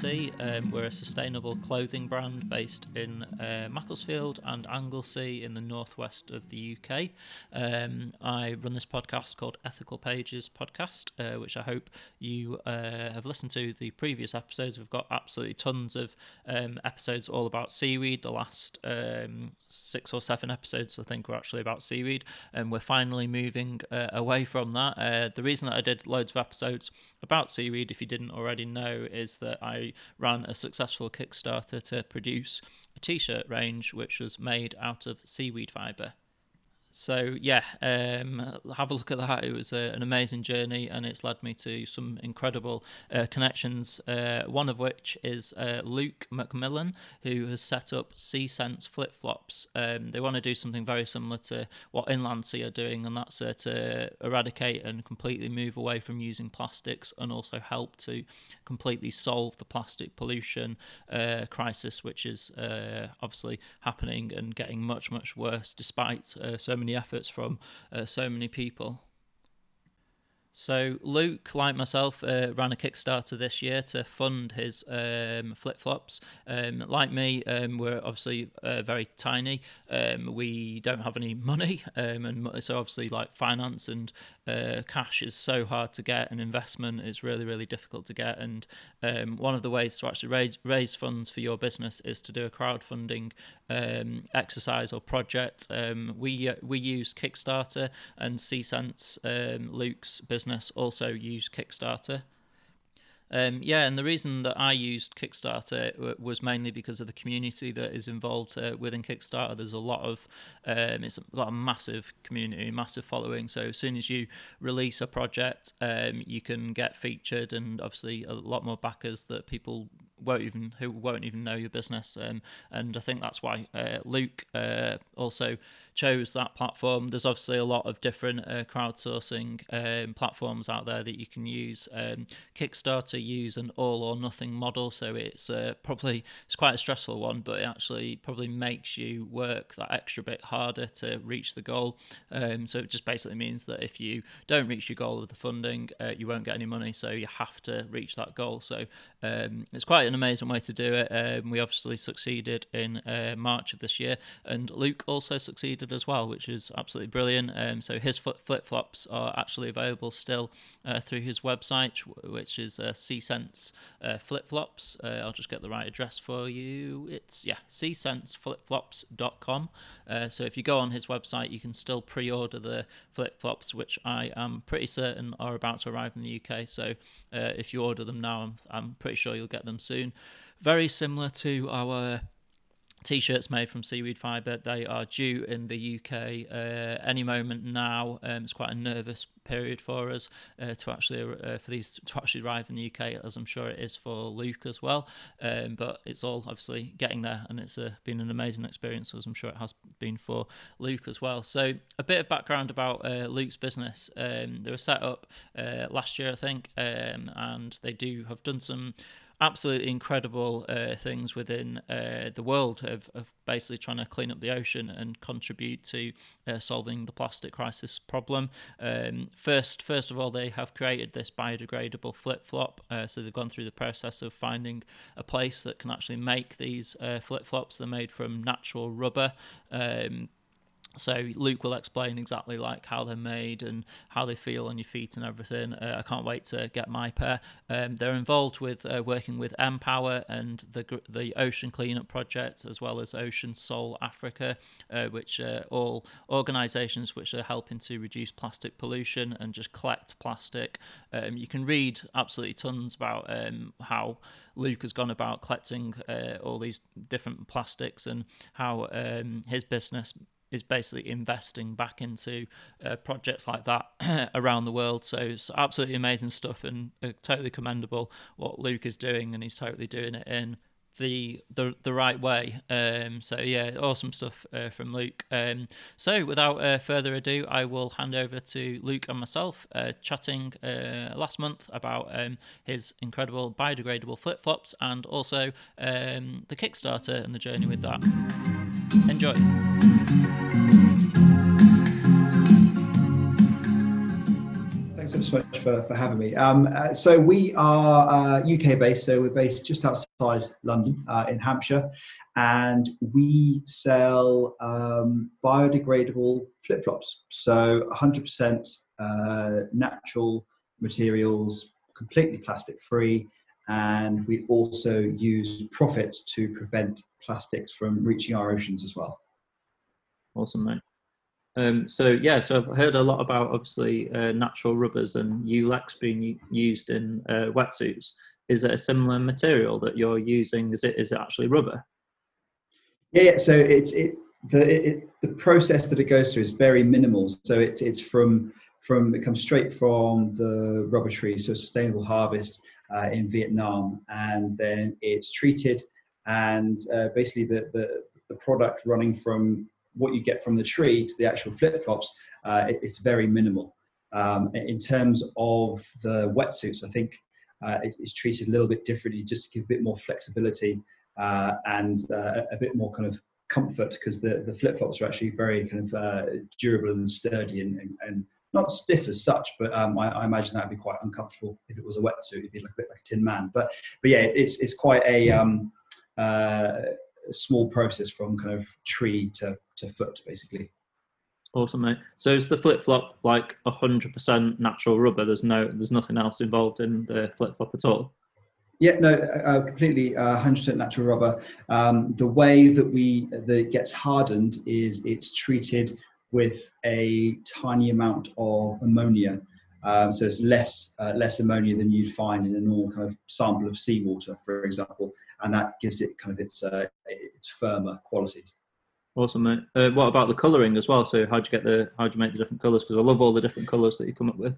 Um, we're a sustainable clothing brand based in uh, Macclesfield and Anglesey in the northwest of the UK. Um, I run this podcast called Ethical Pages Podcast, uh, which I hope you uh, have listened to the previous episodes. We've got absolutely tons of um, episodes all about seaweed. The last um, six or seven episodes, I think, were actually about seaweed, and we're finally moving uh, away from that. Uh, the reason that I did loads of episodes about seaweed, if you didn't already know, is that I ran a successful Kickstarter to produce a t shirt range which was made out of seaweed fibre. So yeah, um, have a look at that. It was a, an amazing journey, and it's led me to some incredible uh, connections. Uh, one of which is uh, Luke McMillan, who has set up Sea Sense flip flops. Um, they want to do something very similar to what Inland Sea are doing, and that's uh, to eradicate and completely move away from using plastics, and also help to completely solve the plastic pollution uh, crisis, which is uh, obviously happening and getting much much worse, despite so many efforts from uh, so many people. So Luke, like myself, uh, ran a Kickstarter this year to fund his um, flip flops. Um, like me, um, we're obviously uh, very tiny. Um, we don't have any money, um, and so obviously, like finance and uh, cash is so hard to get, and investment is really, really difficult to get. And um, one of the ways to actually raise raise funds for your business is to do a crowdfunding exercise or project. we uh, we use Kickstarter and Sense, Luke's business business also use Kickstarter. Um, yeah, and the reason that I used Kickstarter was mainly because of the community that is involved uh, within Kickstarter. There's a lot of um, it's got a massive community, massive following. So as soon as you release a project, um, you can get featured, and obviously a lot more backers that people won't even who won't even know your business. Um, and I think that's why uh, Luke uh, also chose that platform. There's obviously a lot of different uh, crowdsourcing um, platforms out there that you can use. Um, Kickstarter use an all or nothing model, so it's uh, probably it's quite a stressful one, but it actually probably makes you work that extra bit harder to reach the goal. Um, so it just basically means that if you don't reach your goal of the funding, uh, you won't get any money. So you have to reach that goal. So um, it's quite an amazing way to do it. Um, we obviously succeeded in uh, March of this year, and Luke also succeeded as well, which is absolutely brilliant. Um, so his flip flops are actually available still uh, through his website, which is uh, Sense uh, Flip Flops. Uh, I'll just get the right address for you. It's yeah, seasenseflipflops.com. Uh, so if you go on his website, you can still pre-order the flip flops, which I am pretty certain are about to arrive in the UK. So uh, if you order them now, I'm, I'm pretty sure you'll get them soon. Very similar to our T-shirts made from seaweed fibre. They are due in the UK uh, any moment now. Um, it's quite a nervous period for us uh, to actually uh, for these to actually arrive in the UK, as I'm sure it is for Luke as well. Um, but it's all obviously getting there, and it's uh, been an amazing experience, as I'm sure it has been for Luke as well. So a bit of background about uh, Luke's business. Um, they were set up uh, last year, I think, um, and they do have done some absolutely incredible uh, things within uh, the world of, of, basically trying to clean up the ocean and contribute to uh, solving the plastic crisis problem. Um, first, first of all, they have created this biodegradable flip flop. Uh, so they've gone through the process of finding a place that can actually make these uh, flip flops. They're made from natural rubber. Um, so Luke will explain exactly like how they're made and how they feel on your feet and everything. Uh, I can't wait to get my pair. Um, they're involved with uh, working with Empower and the the Ocean Cleanup Project as well as Ocean Sole Africa, uh, which are all organisations which are helping to reduce plastic pollution and just collect plastic. Um, you can read absolutely tons about um, how Luke has gone about collecting uh, all these different plastics and how um, his business is basically investing back into uh, projects like that around the world. So it's absolutely amazing stuff and uh, totally commendable what Luke is doing, and he's totally doing it in the the the right way. Um, so yeah, awesome stuff uh, from Luke. Um, so without uh, further ado, I will hand over to Luke and myself uh, chatting uh, last month about um, his incredible biodegradable flip flops and also um, the Kickstarter and the journey with that. Enjoy. Thanks so much for, for having me. Um, uh, so we are uh, UK based, so we're based just outside London uh, in Hampshire, and we sell um, biodegradable flip flops. So 100% uh, natural materials, completely plastic free, and we also use profits to prevent plastics from reaching our oceans as well. Awesome, mate. Um, so yeah, so I've heard a lot about obviously uh, natural rubbers and Yulex being used in uh, wetsuits. Is it a similar material that you're using? Is it is it actually rubber? Yeah, yeah. so it's it the it, the process that it goes through is very minimal. So it's it's from from it comes straight from the rubber tree, so sustainable harvest uh, in Vietnam, and then it's treated, and uh, basically the, the the product running from what you get from the tree to the actual flip flops, uh, it, it's very minimal. Um, in terms of the wetsuits, I think uh, it, it's treated a little bit differently just to give a bit more flexibility uh, and uh, a bit more kind of comfort because the, the flip flops are actually very kind of uh, durable and sturdy and, and, and, not stiff as such, but um, I, I, imagine that'd be quite uncomfortable if it was a wetsuit. It'd be like a bit like a tin man. But but yeah, it's it's quite a um, uh, small process from kind of tree to, to foot, basically. Awesome, mate. So is the flip flop like hundred percent natural rubber? There's no, there's nothing else involved in the flip flop at all. Yeah, no, uh, completely, uh, hundred percent natural rubber. Um, the way that we that it gets hardened is it's treated with a tiny amount of ammonia. Um, so it's less uh, less ammonia than you'd find in a normal kind of sample of seawater, for example and that gives it kind of its uh, its firmer qualities. Awesome, mate. Uh, what about the colouring as well? So, how'd you get the how'd you make the different colours? Because I love all the different colours that you come up with.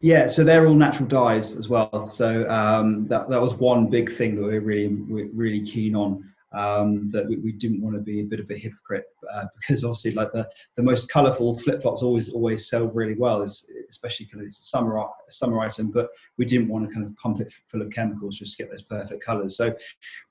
Yeah, so they're all natural dyes as well. So um, that that was one big thing that we are really we're really keen on um, that we, we, didn't want to be a bit of a hypocrite uh, because obviously like the, the most colorful flip flops always always sell really well especially kind of it's a summer summer item but we didn't want to kind of pump it full of chemicals just to get those perfect colors so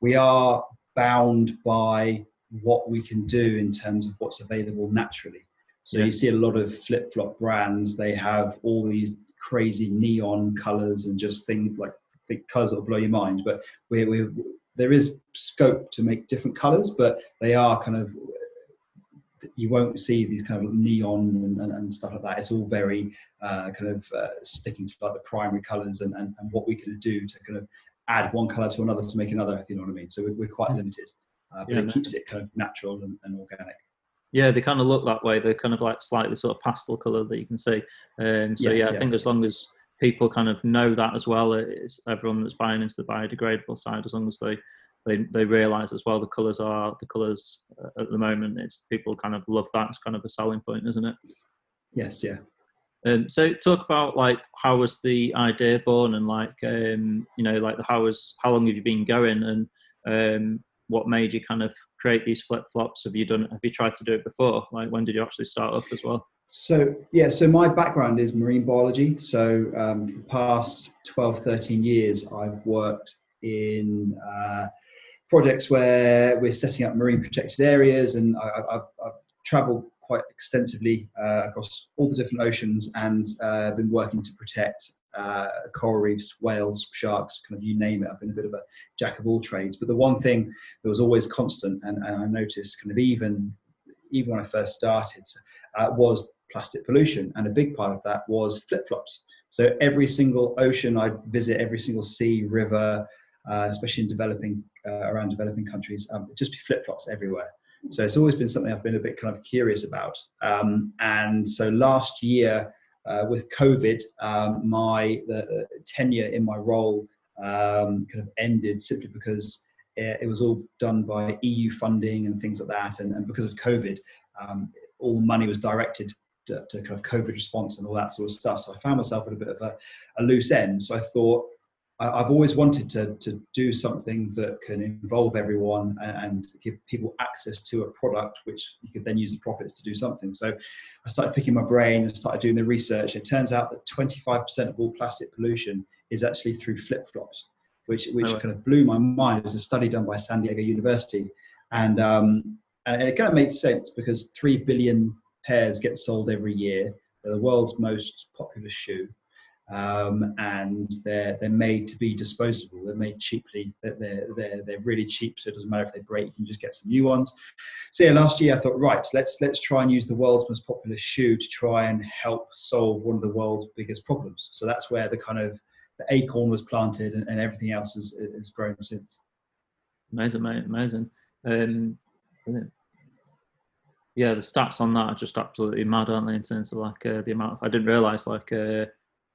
we are bound by what we can do in terms of what's available naturally so yeah. you see a lot of flip flop brands they have all these crazy neon colors and just things like the colors that will blow your mind but we we there is scope to make different colors, but they are kind of you won't see these kind of neon and, and, and stuff like that. It's all very uh, kind of uh, sticking to like the primary colors and, and, and, what we can do to kind of add one color to another to make another, if you know what I mean. So we're, we're quite limited, uh, but yeah, it keeps it kind of natural and, and, organic. Yeah, they kind of look that way. They're kind of like slightly sort of pastel color that you can see. Um, so yes, yeah, I think as long as people kind of know that as well. It's everyone that's buying into the biodegradable side, as long as they they, they realize as well the colors are the colors uh, at the moment. It's people kind of love that. It's kind of a selling point, isn't it? Yes, yeah. Um, so talk about like how was the idea born and like um, you know like how was how long have you been going and um, what made you kind of create these flip flops? Have you done have you tried to do it before? Like when did you actually start up as well? So yeah, so my background is marine biology. So um, for the past 12, 13 years, I've worked in uh, projects where we're setting up marine protected areas, and I, have traveled quite extensively uh, across all the different oceans and uh, been working to protect uh, coral reefs, whales, sharks, kind of you name it. I've been a bit of a jack of all trades. But the one thing that was always constant, and, and I noticed kind of even even when I first started, uh, was plastic pollution. And a big part of that was flip flops. So every single ocean I'd visit, every single sea, river, uh, especially in developing, uh, around developing countries, um, just be flip flops everywhere. So it's always been something I've been a bit kind of curious about. Um, and so last year, uh, with COVID, um, my the, tenure in my role um, kind of ended simply because it, it, was all done by EU funding and things like that. And, and because of COVID, um, all money was directed to, to, kind of COVID response and all that sort of stuff. So I found myself at a bit of a, a loose end. So I thought I, have always wanted to, to do something that can involve everyone and, and, give people access to a product which you could then use the profits to do something. So I started picking my brain and started doing the research. It turns out that 25% of all plastic pollution is actually through flip flops, which, which oh, kind of blew my mind. It was a study done by San Diego University. And, um, and it kind of made sense because 3 billion pairs get sold every year. They're the world's most popular shoe. um, and they're they're made to be disposable. They're made cheaply. They're, they're they're really cheap, so it doesn't matter if they break. You can just get some new ones. So yeah, last year I thought, right, let's let's try and use the world's most popular shoe to try and help solve one of the world's biggest problems. So that's where the kind of the acorn was planted, and, and everything else has, has grown since. Amazing, mate, amazing. Um, yeah, the stats on that are just absolutely mad, aren't they? In terms of like uh, the amount of, I didn't realize like uh,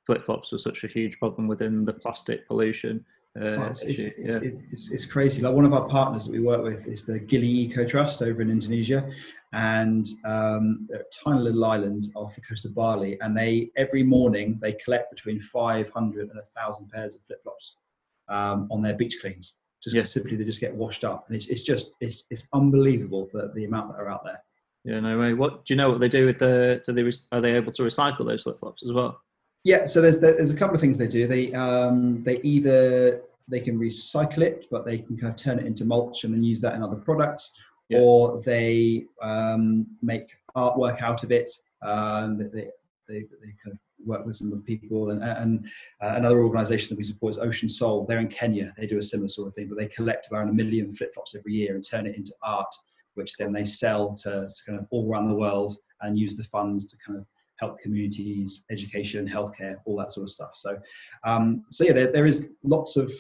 flip flops were such a huge problem within the plastic pollution. Uh, it's, it's, yeah. it's, it's, crazy. Like one of our partners that we work with is the Gili Eco Trust over in Indonesia, and um, a tiny little island off the coast of Bali. And they every morning they collect between 500 and 1,000 pairs of flip flops um, on their beach cleans. Just yeah. simply they just get washed up, and it's, it's just it's, it's unbelievable that the amount that are out there. Yeah, no way. What do you know? What they do with the? Do they are they able to recycle those flip flops as well? Yeah, so there's there's a couple of things they do. They um, they either they can recycle it, but they can kind of turn it into mulch and then use that in other products, yeah. or they um, make artwork out of it. Um, they, they, they kind of work with some of the people and, and uh, another organization that we support is Ocean Sole. They're in Kenya. They do a similar sort of thing, but they collect around a million flip flops every year and turn it into art, which then they sell to, to kind of all around the world and use the funds to kind of help communities, education, healthcare, all that sort of stuff. So, um, so yeah, there, there is lots of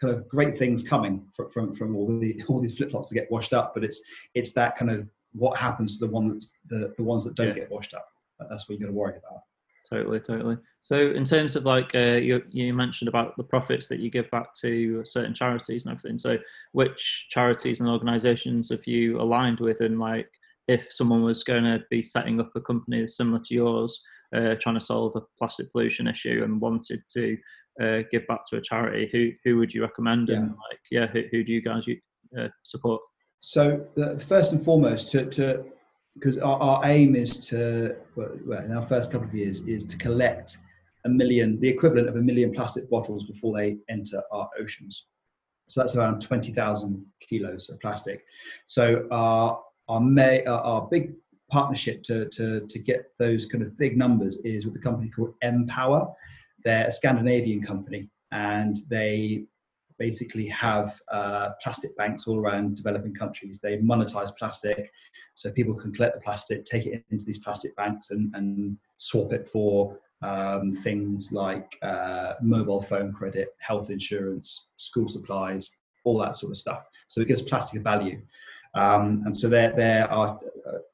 kind of great things coming from from, from all the all these flip flops that get washed up, but it's it's that kind of what happens to the ones the the ones that don't yeah. get washed up. That's what you got to worry about. Totally, totally. So, in terms of like uh, you, you mentioned about the profits that you give back to certain charities and everything. So, which charities and organisations have you aligned with, and like if someone was going to be setting up a company similar to yours, uh, trying to solve a plastic pollution issue and wanted to uh, give back to a charity, who who would you recommend? Yeah. And like, yeah, who, who do you guys uh, support? So, the, first and foremost, to, to because our, our, aim is to, well, in our first couple of years, is to collect a million, the equivalent of a million plastic bottles before they enter our oceans. So that's around 20,000 kilos of plastic. So our our, may, uh, our big partnership to, to, to get those kind of big numbers is with a company called Empower. They're a Scandinavian company and they basically have uh, plastic banks all around developing countries. They monetize plastic so people can collect the plastic, take it into these plastic banks and, and swap it for um, things like uh, mobile phone credit, health insurance, school supplies, all that sort of stuff. So it gives plastic a value. Um, and so they're, they're our,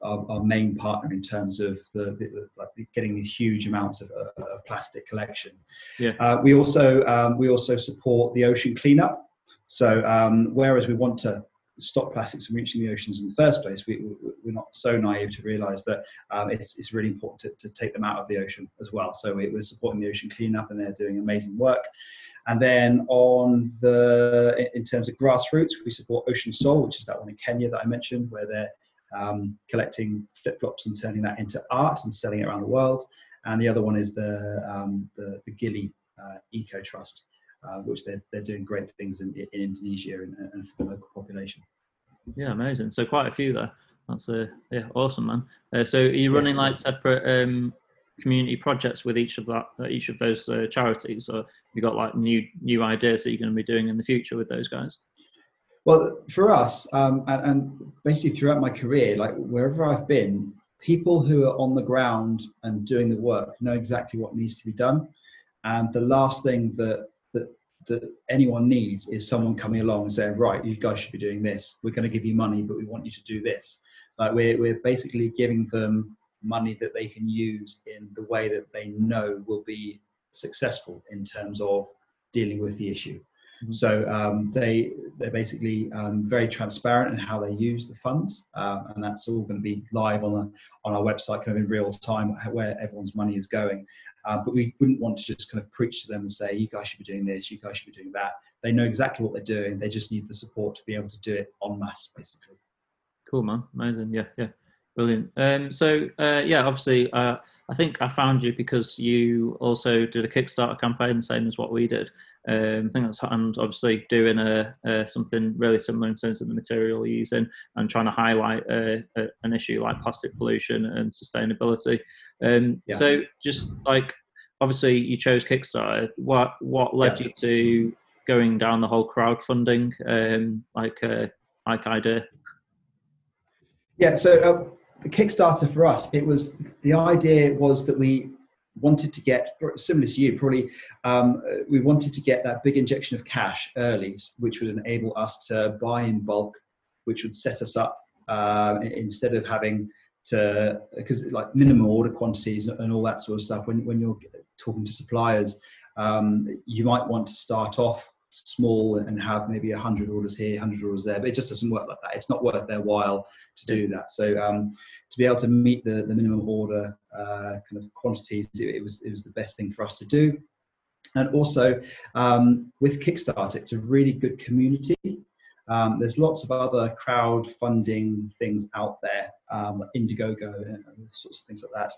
our, our, main partner in terms of the, the, like getting these huge amounts of, uh, of plastic collection. Yeah. Uh, we also um, we also support the ocean cleanup. So um, whereas we want to stop plastics from reaching the oceans in the first place, we, we, are not so naive to realise that um, it's, it's really important to, to, take them out of the ocean as well. So we, are supporting the ocean cleanup, and they're doing amazing work. And then on the in terms of grassroots, we support Ocean Sole, which is that one in Kenya that I mentioned, where they're um, collecting flip flops and turning that into art and selling it around the world. And the other one is the um, the, the Gili uh, Eco Trust, uh, which they're they're doing great things in, in Indonesia and, and, for the local population. Yeah, amazing. So quite a few there. That's a yeah, awesome, man. Uh, so are you running yes. like separate um, community projects with each of that uh, each of those uh, charities or you got like new new ideas that you're going to be doing in the future with those guys? Well for us um, and, and, basically throughout my career like wherever i've been people who are on the ground and doing the work know exactly what needs to be done. And the last thing that that that anyone needs is someone coming along and saying right you guys should be doing this. We're going to give you money but we want you to do this. Like we're, we're basically giving them money that they can use in the way that they know will be successful in terms of dealing with the issue. Mm-hmm. So um, they they're basically um, very transparent in how they use the funds, um, and that's all going to be live on the, on our website, kind of in real time, where everyone's money is going. Uh, but we wouldn't want to just kind of preach to them and say, "You guys should be doing this. You guys should be doing that." They know exactly what they're doing. They just need the support to be able to do it en masse, basically. Cool, man. Amazing. Yeah, yeah. Brilliant. Um, so uh, yeah, obviously, uh, I think I found you because you also did a Kickstarter campaign, same as what we did. Um, I think that's and obviously doing a, something really similar in terms of the material you're using and trying to highlight a, an issue like plastic pollution and sustainability. Um, yeah. So just like obviously you chose Kickstarter. What what led Yeah. you to going down the whole crowdfunding um, like uh, like idea? Yeah, so uh, the Kickstarter for us, it was the idea was that we wanted to get similar to you, probably um, we wanted to get that big injection of cash early, which would enable us to buy in bulk, which would set us up uh, instead of having to because like minimum order quantities and all that sort of stuff. When when you're talking to suppliers, um, you might want to start off small and have maybe 100 orders here 100 orders there but it just doesn't work like that. It's not worth their while to do that. So um, to be able to meet the, the minimum order uh, kind of quantities it, it was it was the best thing for us to do. And also um, with kickstarter it's a really good community. Um, there's lots of other crowdfunding things out there um, indiegogo and sorts of things like that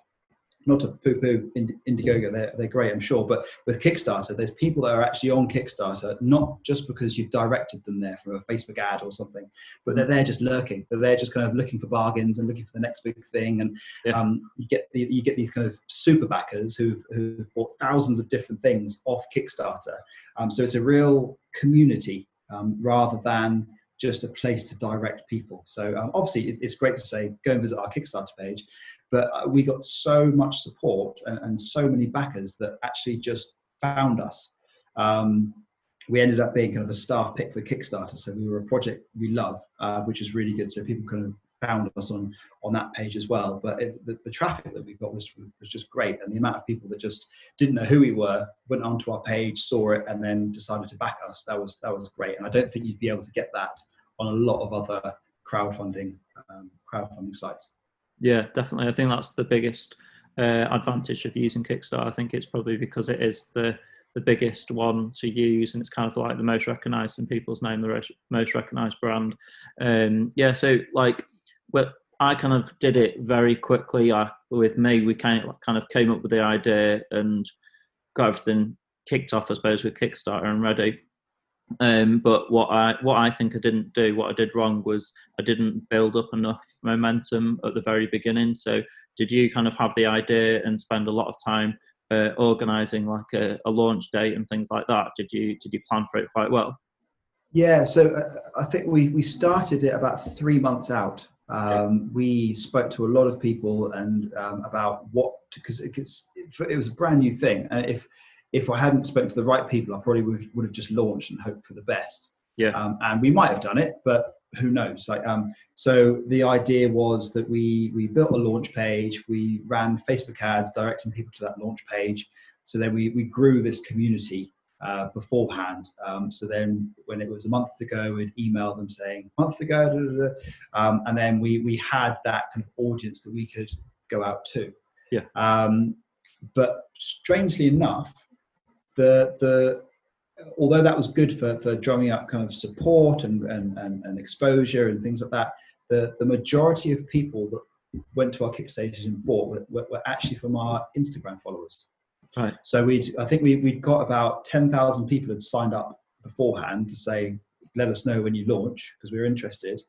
not to poo-poo Ind- Indiegogo, they're, they're great, I'm sure. But with Kickstarter, there's people that are actually on Kickstarter, not just because you've directed them there from a Facebook ad or something, but they're there just lurking. They're there just kind of looking for bargains and looking for the next big thing. And Yeah. um, you get you get these kind of super backers who've, who've bought thousands of different things off Kickstarter. Um, so it's a real community um, rather than just a place to direct people. So um, obviously, it's great to say go and visit our Kickstarter page, but uh, we got so much support and, and so many backers that actually just found us. Um, we ended up being kind of a staff pick for Kickstarter, so we were a project we love, uh, which is really good. So people kind of found us on on that page as well. But it, the, the traffic that we got was was just great, and the amount of people that just didn't know who we were went onto our page, saw it, and then decided to back us. That was that was great, and I don't think you'd be able to get that on a lot of other crowdfunding um, crowdfunding sites. Yeah, definitely. I think that's the biggest uh, advantage of using Kickstarter. I think it's probably because it is the the biggest one to use, and it's kind of like the most recognised in people's name, the res- most recognised brand. Um, yeah, so like, well, I kind of did it very quickly. I, with me, we kind of kind of came up with the idea and got everything kicked off, I suppose, with Kickstarter and ready. Um, but what I what I think I didn't do, what I did wrong was I didn't build up enough momentum at the very beginning. So did you kind of have the idea and spend a lot of time uh, organizing like a, a launch date and things like that? Did you did you plan for it quite well? Yeah, so uh, I think we, we started it about three months out. Um, we spoke to a lot of people and um, about what because it, it was a brand new thing, and if if I hadn't spoken to the right people, I probably would, would have just launched and hoped for the best. Yeah. Um, and we might have done it, but who knows? Like, um, so the idea was that we we built a launch page, we ran Facebook ads directing people to that launch page. So then we we grew this community uh, beforehand. Um, so then, when it was a month ago, we'd email them saying month ago, da, da, da. Um, and then we we had that kind of audience that we could go out to. Yeah. Um, but strangely enough, the the although that was good for for drumming up kind of support and and, and, and exposure and things like that, the the majority of people that went to our Kickstarter and bought were, were, were actually from our Instagram followers. Right. So we I think we we got about ten thousand people had signed up beforehand to say let us know when you launch because we were interested,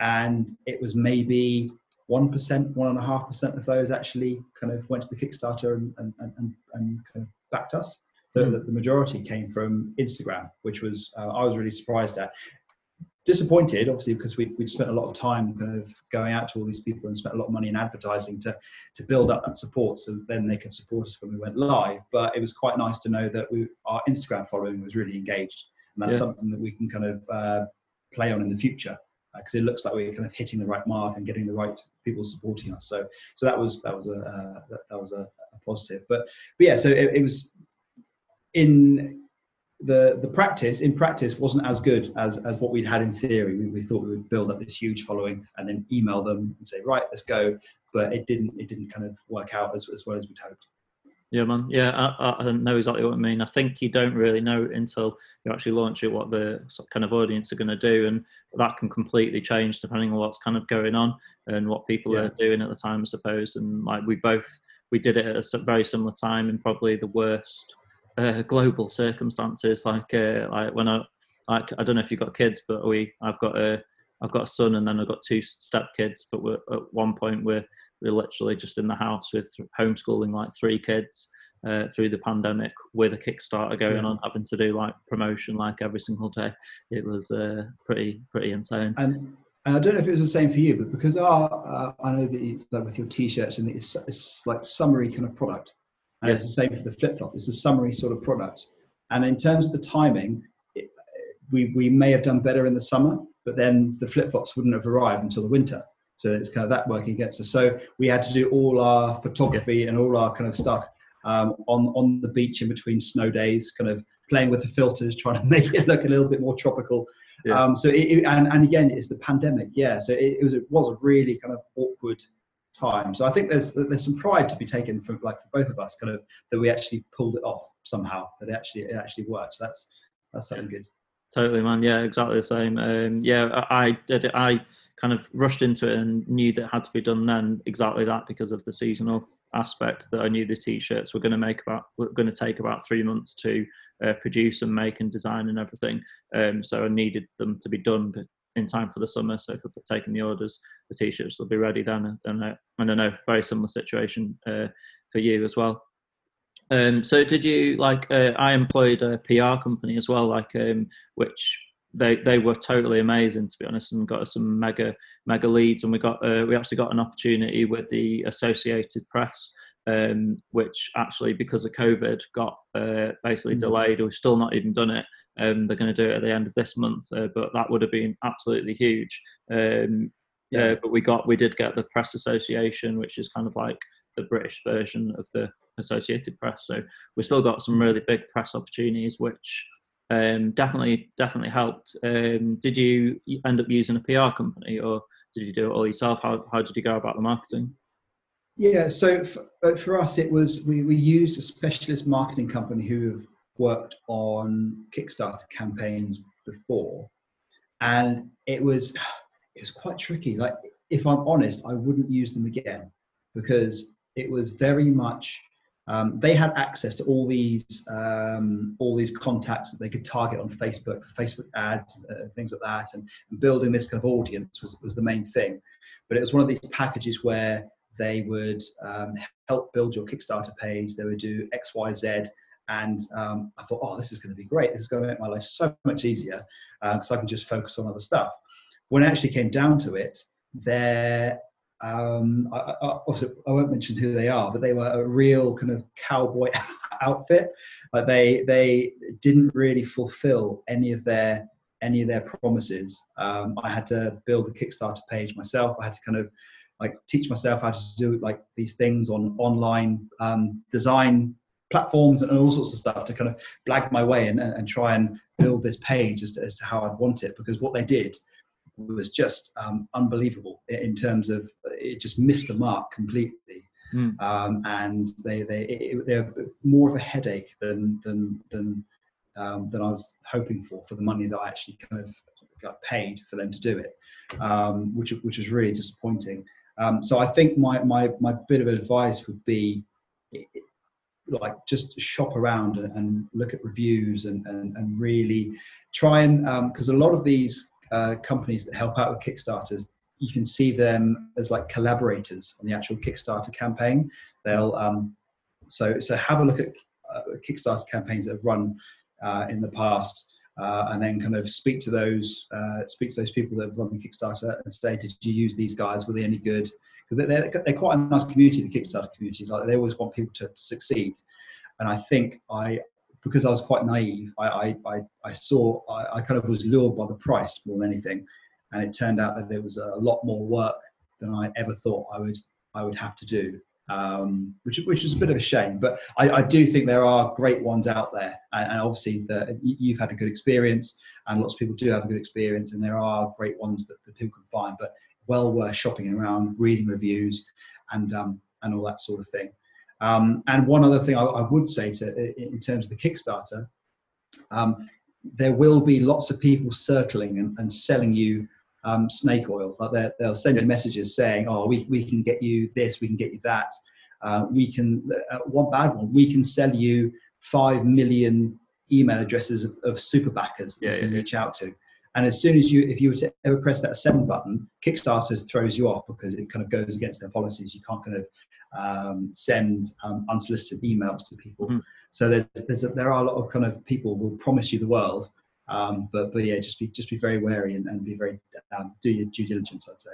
and it was maybe one percent, one and a half percent of those actually kind of went to the Kickstarter and and, and, and kind of backed us. The, Mm. the, majority came from Instagram, which was uh, I was really surprised at. Disappointed, obviously, because we we'd spent a lot of time kind of going out to all these people and spent a lot of money in advertising to to build up that support, so then they could support us when we went live. But it was quite nice to know that we our Instagram following was really engaged, and that's Yeah. something that we can kind of uh, play on in the future because it looks like we're kind of hitting the right mark and getting the right people supporting us. So so that was that was a uh, that, that was a, a positive. But but yeah, so it, it was in the the practice in practice wasn't as good as as what we'd had in theory. We, we thought we would build up this huge following and then email them and say right, let's go. But it didn't it didn't kind of work out as as well as we'd hoped. Yeah, man. Yeah, I, I know exactly what I mean. I think you don't really know until you actually launch it what the kind of audience are going to do, and that can completely change depending on what's kind of going on and what people Yeah. are doing at the time, I suppose. And like we both, we did it at a very similar time in probably the worst uh, global circumstances. Like, uh, like when I, like I don't know if you've got kids, but we, I've got a, I've got a son, and then I've got two step kids. But we're at one point we're we're literally just in the house with homeschooling like three kids uh, through the pandemic with a Kickstarter going Yeah. on, having to do like promotion like every single day. It was uh, pretty pretty insane. And and I don't know if it was the same for you, but because our uh, I know that you, like with your t-shirts and it's, it's like summary kind of product, and Yeah. it's the same for the flip flop. It's a summary sort of product, and in terms of the timing, it, we we may have done better in the summer, but then the flip flops wouldn't have arrived until the winter. So it's kind of that working against us. So we had to do all our photography and all our kind of stuff um, on on the beach in between snow days, kind of playing with the filters, trying to make it look a little bit more tropical. Yeah. Um, so it, it- and, and again, it's the pandemic, yeah. So it, it was it was a really kind of awkward time. So I think there's there's some pride to be taken from like for both of us, kind of that we actually pulled it off somehow. That it actually it actually works. That's that's something good. Totally, man. Yeah, exactly the same. Um, yeah, I, I did it. I kind of rushed into it and knew that it had to be done then. Exactly that because of the seasonal aspect. That I knew the t-shirts were going to make about were going to take about three months to uh, produce and make and design and everything. Um, so I needed them to be done in time for the summer. So for taking the orders, the t-shirts will be ready then. And, and I know very similar situation uh, for you as well. Um, so did you like? Uh, I employed a PR company as well, like um, which they they were totally amazing to be honest, and got us some mega mega leads, and we got uh, we actually got an opportunity with the Associated Press, um, which actually because of COVID got uh, basically Mm. delayed. We've still not even done it. Um, they're going to do it at the end of this month, uh, but that would have been absolutely huge. Um, Yeah. uh, but we got we did get the Press Association, which is kind of like the British version of the Associated Press. So we still got some really big press opportunities, which um, definitely definitely helped. Um, did you end up using a PR company, or did you do it all yourself? How how did you go about the marketing? Yeah, so for, for us, it was we, we used a specialist marketing company who have worked on Kickstarter campaigns before, and it was it was quite tricky. Like, if I'm honest, I wouldn't use them again because it was very much um, they had access to all these um, all these contacts that they could target on Facebook, Facebook ads, uh, things like that, and, and building this kind of audience was was the main thing. But it was one of these packages where they would um, help build your Kickstarter page. They would do X, Y, Z. And um, I thought, oh, this is going to be great. This is going to make my life so much easier because I can just focus on other stuff. When it actually came down to it, they're, um, I, I, also, I won't mention who they are, but they were a real kind of cowboy outfit. Like they, they didn't really fulfill any of their any of their promises. Um, I had to build the Kickstarter page myself. I had to kind of like teach myself how to do like these things on online um, design platforms and all sorts of stuff to kind of blag my way and, and try and build this page as to, as to how I'd want it because what they did was just um, unbelievable in- terms of it just missed the mark completely Mm. um, and they they it, they're more of a headache than than than um, than I was hoping for for the money that I actually kind of got paid for them to do it, um, which which was really disappointing. Um, so I think my my my bit of advice would be like just shop around and, and look at reviews and, and, and really try and because a lot of these uh, companies that help out with kickstarters you can see them as like collaborators on the actual kickstarter campaign. They'll um, so so have a look at uh, kickstarter campaigns that have run uh, in the past uh, and then kind of speak to those uh, speak to those people that have run the kickstarter and say did you use these guys? Were they any good because they're, they're, quite a nice community the kickstarter community like they always want people to, to succeed and i think i because i was quite naive i i i, saw I, I kind of was lured by the price more than anything and it turned out that there was a lot more work than i ever thought i would i would have to do um, which which is a bit of a shame. But I, I do think there are great ones out there, and, and obviously the, you- you've had a good experience, and lots of people do have a good experience, and there are great ones that, that people can find. But well worth shopping around, reading reviews, and um, and all that sort of thing. Um, and one other thing I, I would say to in terms of the Kickstarter, um, there will be lots of people circling and, and selling you um, snake oil. Like they'll send you messages saying, "Oh, we, we can get you this, we can get you that. Uh, we can uh, one bad one. We can sell you five million email addresses of, of super backers that Yeah, you can yeah, yeah. reach out to." And as soon as you, if you were to ever press that send button, Kickstarter throws you off because it kind of goes against their policies. You can't kind of um, send um, unsolicited emails to people. Mm-hmm. So there's, there's a, there are a lot of kind of people will promise you the world, um, but but yeah, just be just be very wary and, and be very um, do your due diligence. I'd say.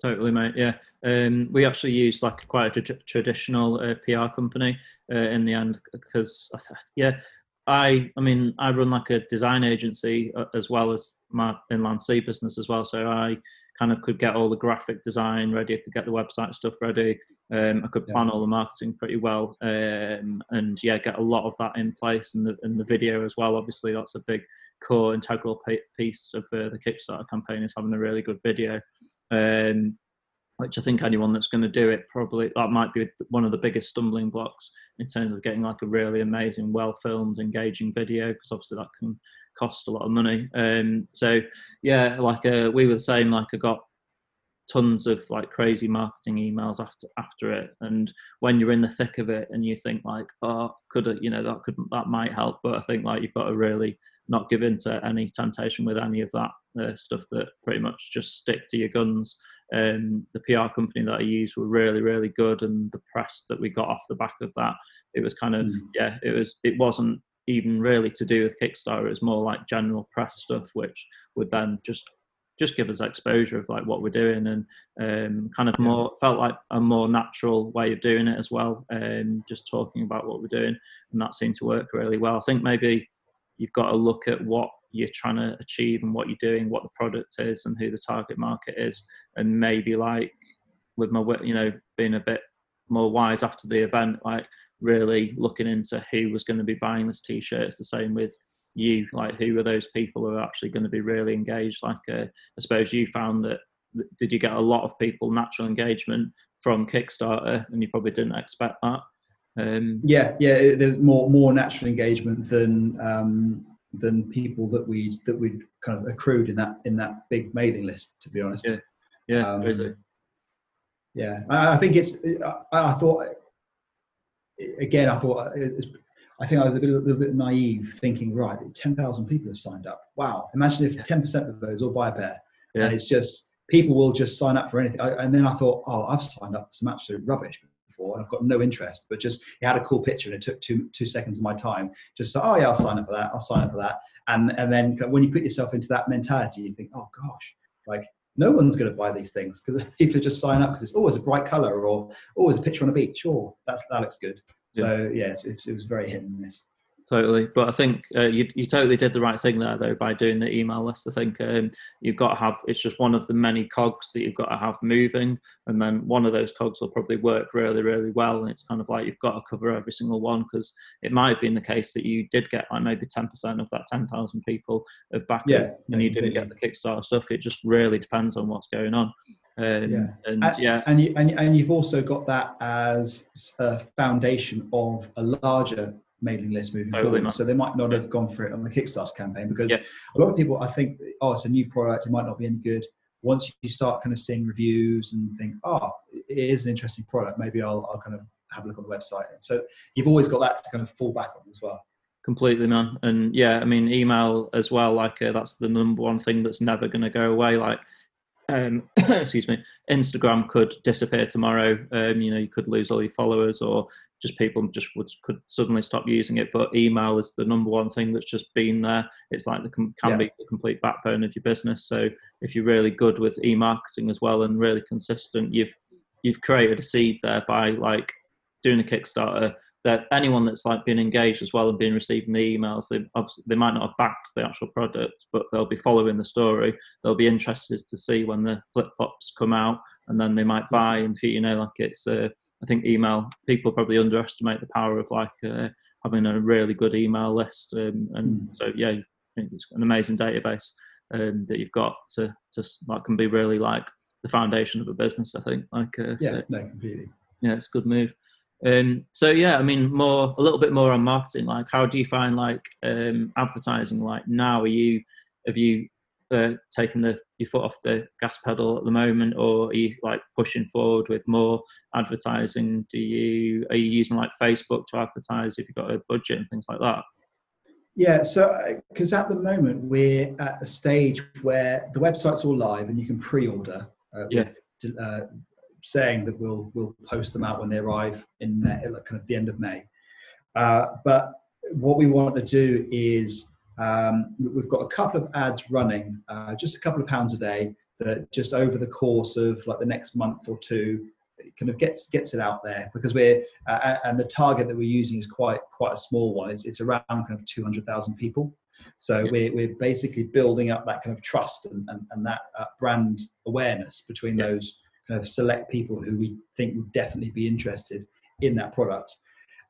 Totally, mate. Yeah, um, we actually used like quite a traditional uh, PR company uh, in the end because yeah, I I mean I run like a design agency uh, as well as my inland sea business as well. So I kind of could get all the graphic design ready. I could get the website stuff ready. Um, I could plan yeah. all the marketing pretty well, um, and yeah, get a lot of that in place. And the and the video as well. Obviously, that's a big core integral piece of uh, the Kickstarter campaign is having a really good video um, which I think anyone that's going to do it probably that might be one of the biggest stumbling blocks in terms of getting like a really amazing, well filmed, engaging video because obviously that can cost a lot of money. Um, so yeah, like uh, we were the same. Like I got tons of like crazy marketing emails after after it, and when you're in the thick of it and you think like, oh, could it, you know, that could that might help, but I think like you've got to really not give in to any temptation with any of that uh, stuff that pretty much just stick to your guns. Um, the PR company that I used were really, really good, and the press that we got off the back of that, it was kind of mm. yeah, it was it wasn't even really to do with Kickstarter. It was more like general press stuff, which would then just just give us exposure of like what we're doing and um, kind of more felt like a more natural way of doing it as well and um, just talking about what we're doing and that seemed to work really well i think maybe you've got to look at what you're trying to achieve and what you're doing, what the product is, and who the target market is, and maybe like with my you know being a bit more wise after the event, like really looking into who was going to be buying this t-shirt. It's the same with you, like who are those people who are actually going to be really engaged? Like uh, I suppose you found that did you get a lot of people natural engagement from Kickstarter, and you probably didn't expect that. Um, yeah, yeah, there's more more natural engagement than um, than people that we that we kind of accrued in that in that big mailing list. To be honest, yeah, yeah, um, yeah. I, I, think it's. I, I, thought again. I thought I think I was a, bit, a little bit naive, thinking right, ten thousand people have signed up. Wow, imagine if ten yeah. percent of those all buy a pair, yeah. and it's just people will just sign up for anything. I, and then I thought, oh, I've signed up for some absolute rubbish and I've got no interest, but just it had a cool picture and it took two two seconds of my time. Just so, oh yeah, I'll sign up for that. I'll sign up for that. And and then when you put yourself into that mentality, you think, oh gosh, like no one's going to buy these things because people are just sign up because it's oh, always a bright color or oh, always a picture on a beach. Oh, that's that looks good. So yeah, it's, it's, it was very hit and miss totally. But I think uh, you you totally did the right thing there though by doing the email list. I think um, you've got to have it's just one of the many cogs that you've got to have moving, and then one of those cogs will probably work really really well. And it's kind of like you've got to cover every single one because it might have been the case that you did get like maybe ten percent of that ten thousand people of backers, yeah, and you didn't get the Kickstarter stuff. It just really depends on what's going on. Um, yeah. And, and, yeah, and you and, and you've also got that as a foundation of a larger mailing list moving totally forward. Not. So they might not have gone for it on the Kickstarter campaign because yeah. a lot of people, I think, oh, it's a new product, it might not be any good. Once you start kind of seeing reviews and think, oh, it is an interesting product, maybe I'll, I'll kind of have a look on the website. So you've always got that to kind of fall back on as well. Completely, man. And yeah, I mean, email as well. Like uh, that's the number one thing that's never going to go away. Like um, excuse me, Instagram could disappear tomorrow. Um, you know, you could lose all your followers, or just people just would could suddenly stop using it. But email is the number one thing that's just been there. It's like the can yeah. be the complete backbone of your business. So if you're really good with e-marketing as well and really consistent, you've you've created a seed there by like doing a Kickstarter. That anyone that's like been engaged as well and been receiving the emails, they obviously they might not have backed the actual product, but they'll be following the story. They'll be interested to see when the flip flops come out, and then they might buy. And feel you know, like it's uh, I think email people probably underestimate the power of like uh, having a really good email list, um, and mm. so yeah, it's an amazing database um, that you've got to to like can be really like the foundation of a business. I think like uh, yeah, no, completely. Yeah, it's a good move. Um, so yeah, I mean, more a little bit more on marketing. Like, how do you find like um, advertising? Like now, are you have you uh, taking the your foot off the gas pedal at the moment, or are you like pushing forward with more advertising? Do you are you using like Facebook to advertise if you've got a budget and things like that? Yeah, so because at the moment we're at a stage where the website's all live and you can pre-order. Uh, Yeah. With, uh, saying that we'll we'll post them out when they arrive in May, kind of the end of May. Uh, but what we want to do is um, we've got a couple of ads running, uh, just a couple of pounds a day. That just over the course of like the next month or two, it kind of gets gets it out there because we're uh, and the target that we're using is quite quite a small one. It's, it's around kind of two hundred thousand people. So we're, we're basically building up that kind of trust and, and, and that uh, brand awareness between Yeah. those of select people who we think would definitely be interested in that product.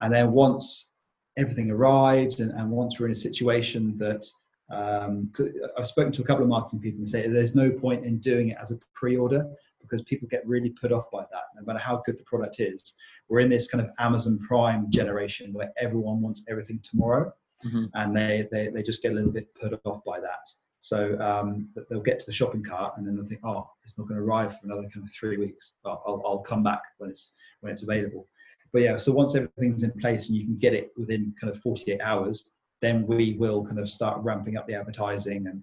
And then once everything arrives and, and once we're in a situation that um, I've spoken to a couple of marketing people and say there's no point in doing it as a pre-order because people get really put off by that, no matter how good the product is. We're in this kind of Amazon Prime generation where everyone wants everything tomorrow, Mhm. and they, they they just get a little bit put off by that. So um, they'll get to the shopping cart and then they'll think, oh, it's not going to arrive for another kind of three weeks. I'll, I'll, come back when it's when it's available. But yeah, so once everything's in place and you can get it within kind of 48 hours, then we will kind of start ramping up the advertising and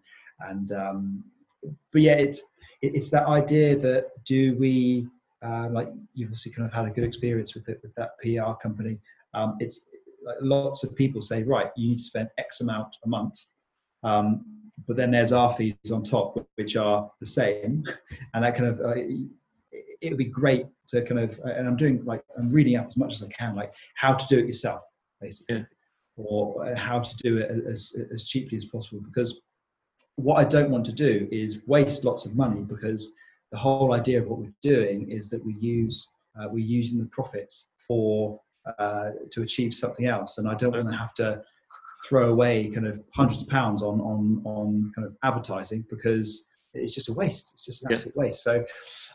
and um, but yeah, it's it's that idea that do we um, like you've obviously kind of had a good experience with it with that PR company. Um, it's like lots of people say, right, you need to spend X amount a month, um, but then there's our fees on top, which are the same, and that kind of uh, it would be great to kind of and I'm doing like I'm reading up as much as I can, like how to do it yourself, basically, Yeah. or how to do it as as cheaply as possible. Because what I don't want to do is waste lots of money because the whole idea of what we're doing is that we use uh, we're using the profits for uh, to achieve something else, and I don't want to have to throw away kind of hundreds of pounds on on on kind of advertising because it's just a waste. It's just an Yeah. absolute waste. So,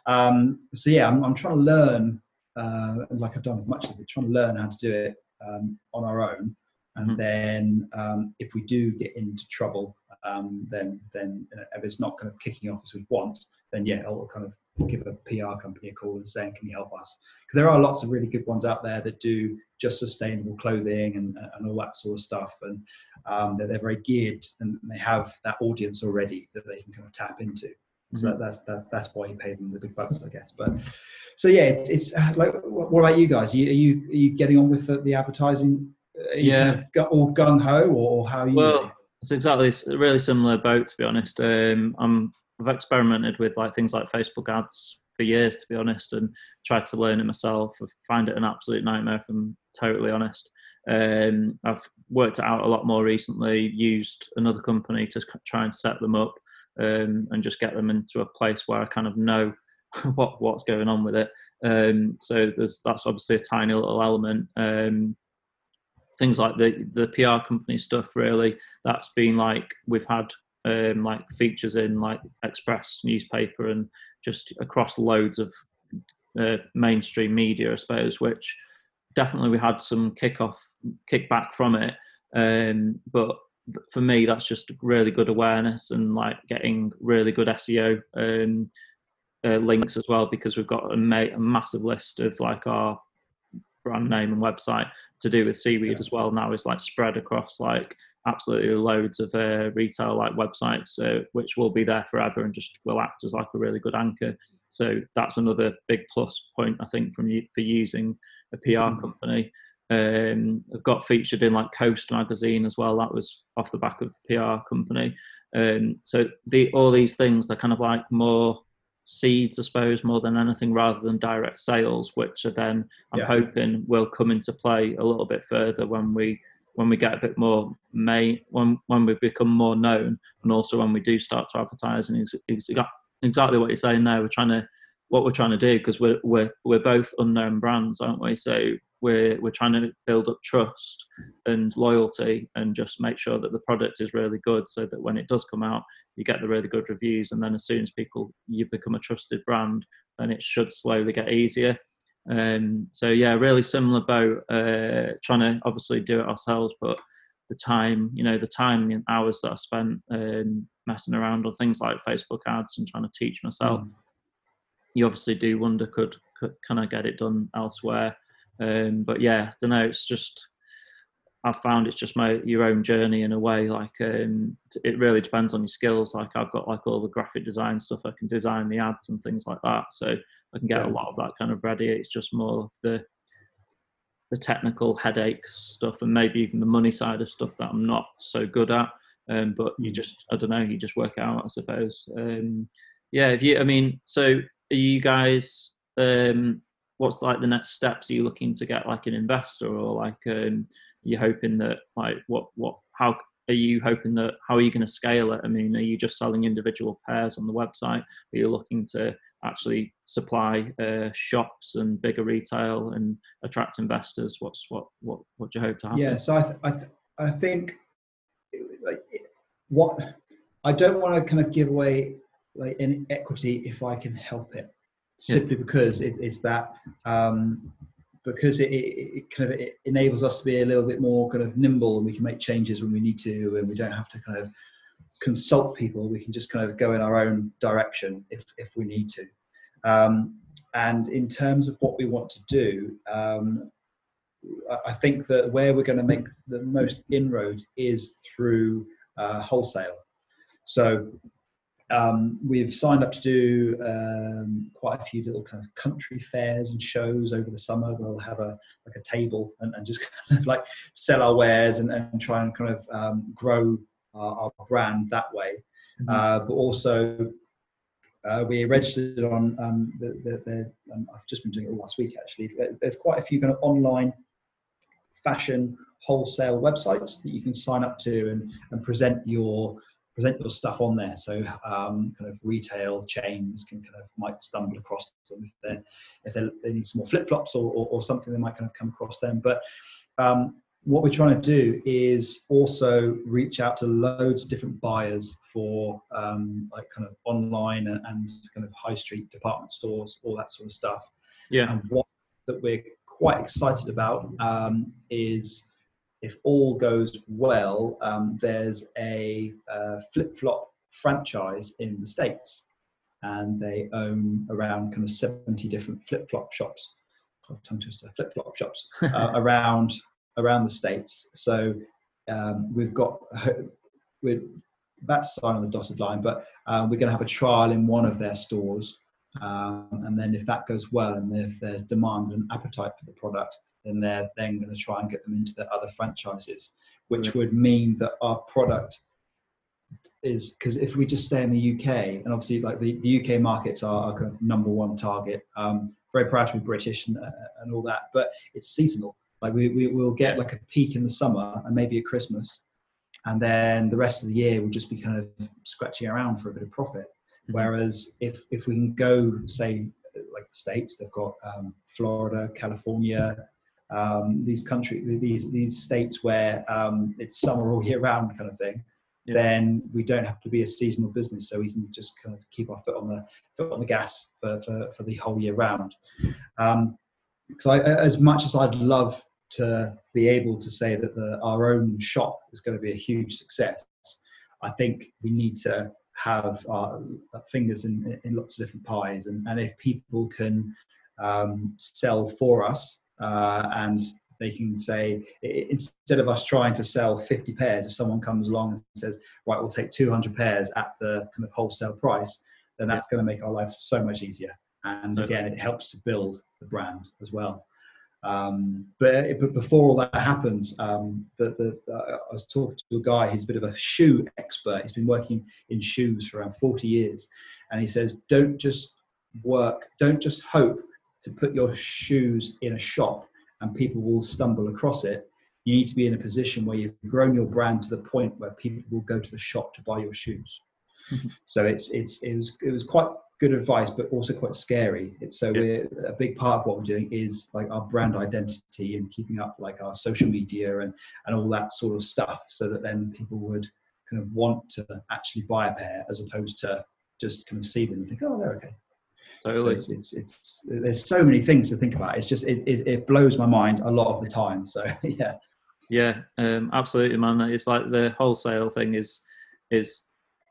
um, so yeah, I'm, I'm trying to learn, uh, like I've done with much of it, trying to learn how to do it um, on our own. And Mhm. then um, if we do get into trouble, um, then then if it's not kind of kicking off as we want, then yeah, it'll kind of give a PR company a call and saying, "Can you help us?" Because there are lots of really good ones out there that do just sustainable clothing and, and all that sort of stuff, and um, they're, they're very geared and they have that audience already that they can kind of tap into. So that, that's that's that's why you pay them the big bucks, I guess. But so yeah, it's, it's uh, like what about you guys? Are you are you, are you getting on with the, the advertising? Are Yeah. kind all gung ho, or how are you? Well, it's exactly it's really similar boat to be honest. Um, I'm I've experimented with like things like Facebook ads for years to be honest, and tried to learn it myself. I find it an absolute nightmare if I'm totally honest. Um, I've worked it out a lot more recently. Used another company to try and set them up um, and just get them into a place where I kind of know what what's going on with it. Um, so there's that's obviously a tiny little element. Um, things like the the PR company stuff really that's been like we've had um, like features in like Express newspaper and just across loads of uh, mainstream media, I suppose, which definitely we had some kickoff kickback from it. Um, but for me, that's just really good awareness and like getting really good SEO um, uh, links as well because we've got a, ma- a massive list of like our brand name and website to do with seaweed Yeah. as well now is like spread across like absolutely loads of uh, retail like websites uh, which will be there forever and just will act as like a really good anchor so that's another big plus point i think from you for using a pr Mhm. company um, i've got featured in like coast magazine as well that was off the back of the pr company um, so the all these things are kind of like more seeds i suppose more than anything rather than direct sales which are then i'm Yeah. hoping will come into play a little bit further when we when we get a bit more may when when we become more known and also when we do start to advertise and ex- ex- exactly what you're saying there we're trying to what we're trying to do because we're we're we're both unknown brands aren't we? So we're we're trying to build up trust and loyalty and just make sure that the product is really good so that when it does come out you get the really good reviews and then as soon as people you become a trusted brand then it should slowly get easier um, so yeah, really similar boat. Uh, trying to obviously do it ourselves, but the time, you know, the time and hours that I spent um, messing around on things like Facebook ads and trying to teach myself, Mm. you obviously do wonder could, could can I get it done elsewhere? Um, but yeah, I don't know. It's just I've found it's just my your own journey in a way. Like um, it really depends on your skills. Like I've got like all the graphic design stuff. I can design the ads and things like that. So I can get yeah. a lot of that kind of ready. It's just more of the the technical headaches stuff and maybe even the money side of stuff that I'm not so good at. Um, but you mm. just I don't know. You just work out, I suppose. Um, yeah. If you, I mean, so are you guys? Um, what's like the next steps? Are you looking to get like an investor or like um, you hoping that like what what how are you hoping that how are you going to scale it? I mean, are you just selling individual pairs on the website? Are you looking to actually supply uh, shops and bigger retail and attract investors? What's what what what do you hope to happen? Yeah, so I th- I, th- I think like what I don't want to kind of give away like any equity if I can help it, simply yeah. because it, it's that um, because it, it, it, kind of it enables us to be a little bit more kind of nimble and we can make changes when we need to and we don't have to kind of consult people. We can just kind of go in our own direction if, if we need to. Um, and in terms of what we want to do um, i think that where we're going to make the most inroads is through uh, wholesale. So um, we've signed up to do um, quite a few little kind of country fairs and shows over the summer. We'll have a like a table and, and just kind of like sell our wares and, and try and kind of um, grow our, our, brand that way. Mm-hmm. Uh, but also, uh, we registered on um, the, the, the um, I've just been doing it all last week actually. There's quite a few kind of online fashion wholesale websites that you can sign up to and, and present your present your stuff on there. So um, kind of retail chains can kind of might stumble across them if they if they they need some more flip flops or, or, or, something, they might kind of come across them. But um, what we're trying to do is also reach out to loads of different buyers for um, like kind of online and, and, kind of high street department stores, all that sort of stuff. Yeah. And what that we're quite excited about um, is if all goes well, um, there's a uh, flip flop franchise in the States, and they own around kind of 70 different flip flop shops, tongue twister, flip flop shops uh, around around the States. So um, we've got, we're about to sign on the dotted line, but um, we're going to have a trial in one of their stores. Um, and then if that goes well and if there's demand and appetite for the product, then they're then going to try and get them into their other franchises, which would mean that our product is because if we just stay in the UK, and obviously like the, the UK markets are our kind of number one target. Um, very proud to be British and, uh, and all that, but it's seasonal. Like we, we will get like a peak in the summer and maybe at Christmas, and then the rest of the year we'll just be kind of scratching around for a bit of profit. Mm-hmm. Whereas if if we can go say like the states, they've got um, Florida, California, um, these countries, these these states where um, it's summer all year round kind of thing, yeah. then we don't have to be a seasonal business, so we can just kind of keep our foot on the foot on the gas for for, for the whole year round. Um, so I, as much as I'd love to be able to say that the, our own shop is going to be a huge success, I think we need to have our fingers in, in lots of different pies, and, and if people can um, sell for us uh, and they can say instead of us trying to sell 50 pairs if someone comes along and says right we'll take 200 pairs at the kind of wholesale price then that's going to make our lives so much easier. And again it helps to build the brand as well. Um, but, but before all that happens um, the, the, uh, i was talking to a guy who's a bit of a shoe expert. He's been working in shoes for around 40 years. And he says don't just work don't just hope to put your shoes in a shop and people will stumble across it, you need to be in a position where you've grown your brand to the point where people will go to the shop to buy your shoes. Mm-hmm. So it's it's it was it was quite good advice, but also quite scary. It's so we're a big part of what we're doing is like our brand identity and keeping up like our social media and and all that sort of stuff, so that then people would kind of want to actually buy a pair as opposed to just kind of see them and think, oh, they're okay. Totally. So it's, it's, it's, there's so many things to think about. It's just it, it, it blows my mind a lot of the time. So yeah. Yeah, um, absolutely, man. It's like the wholesale thing is is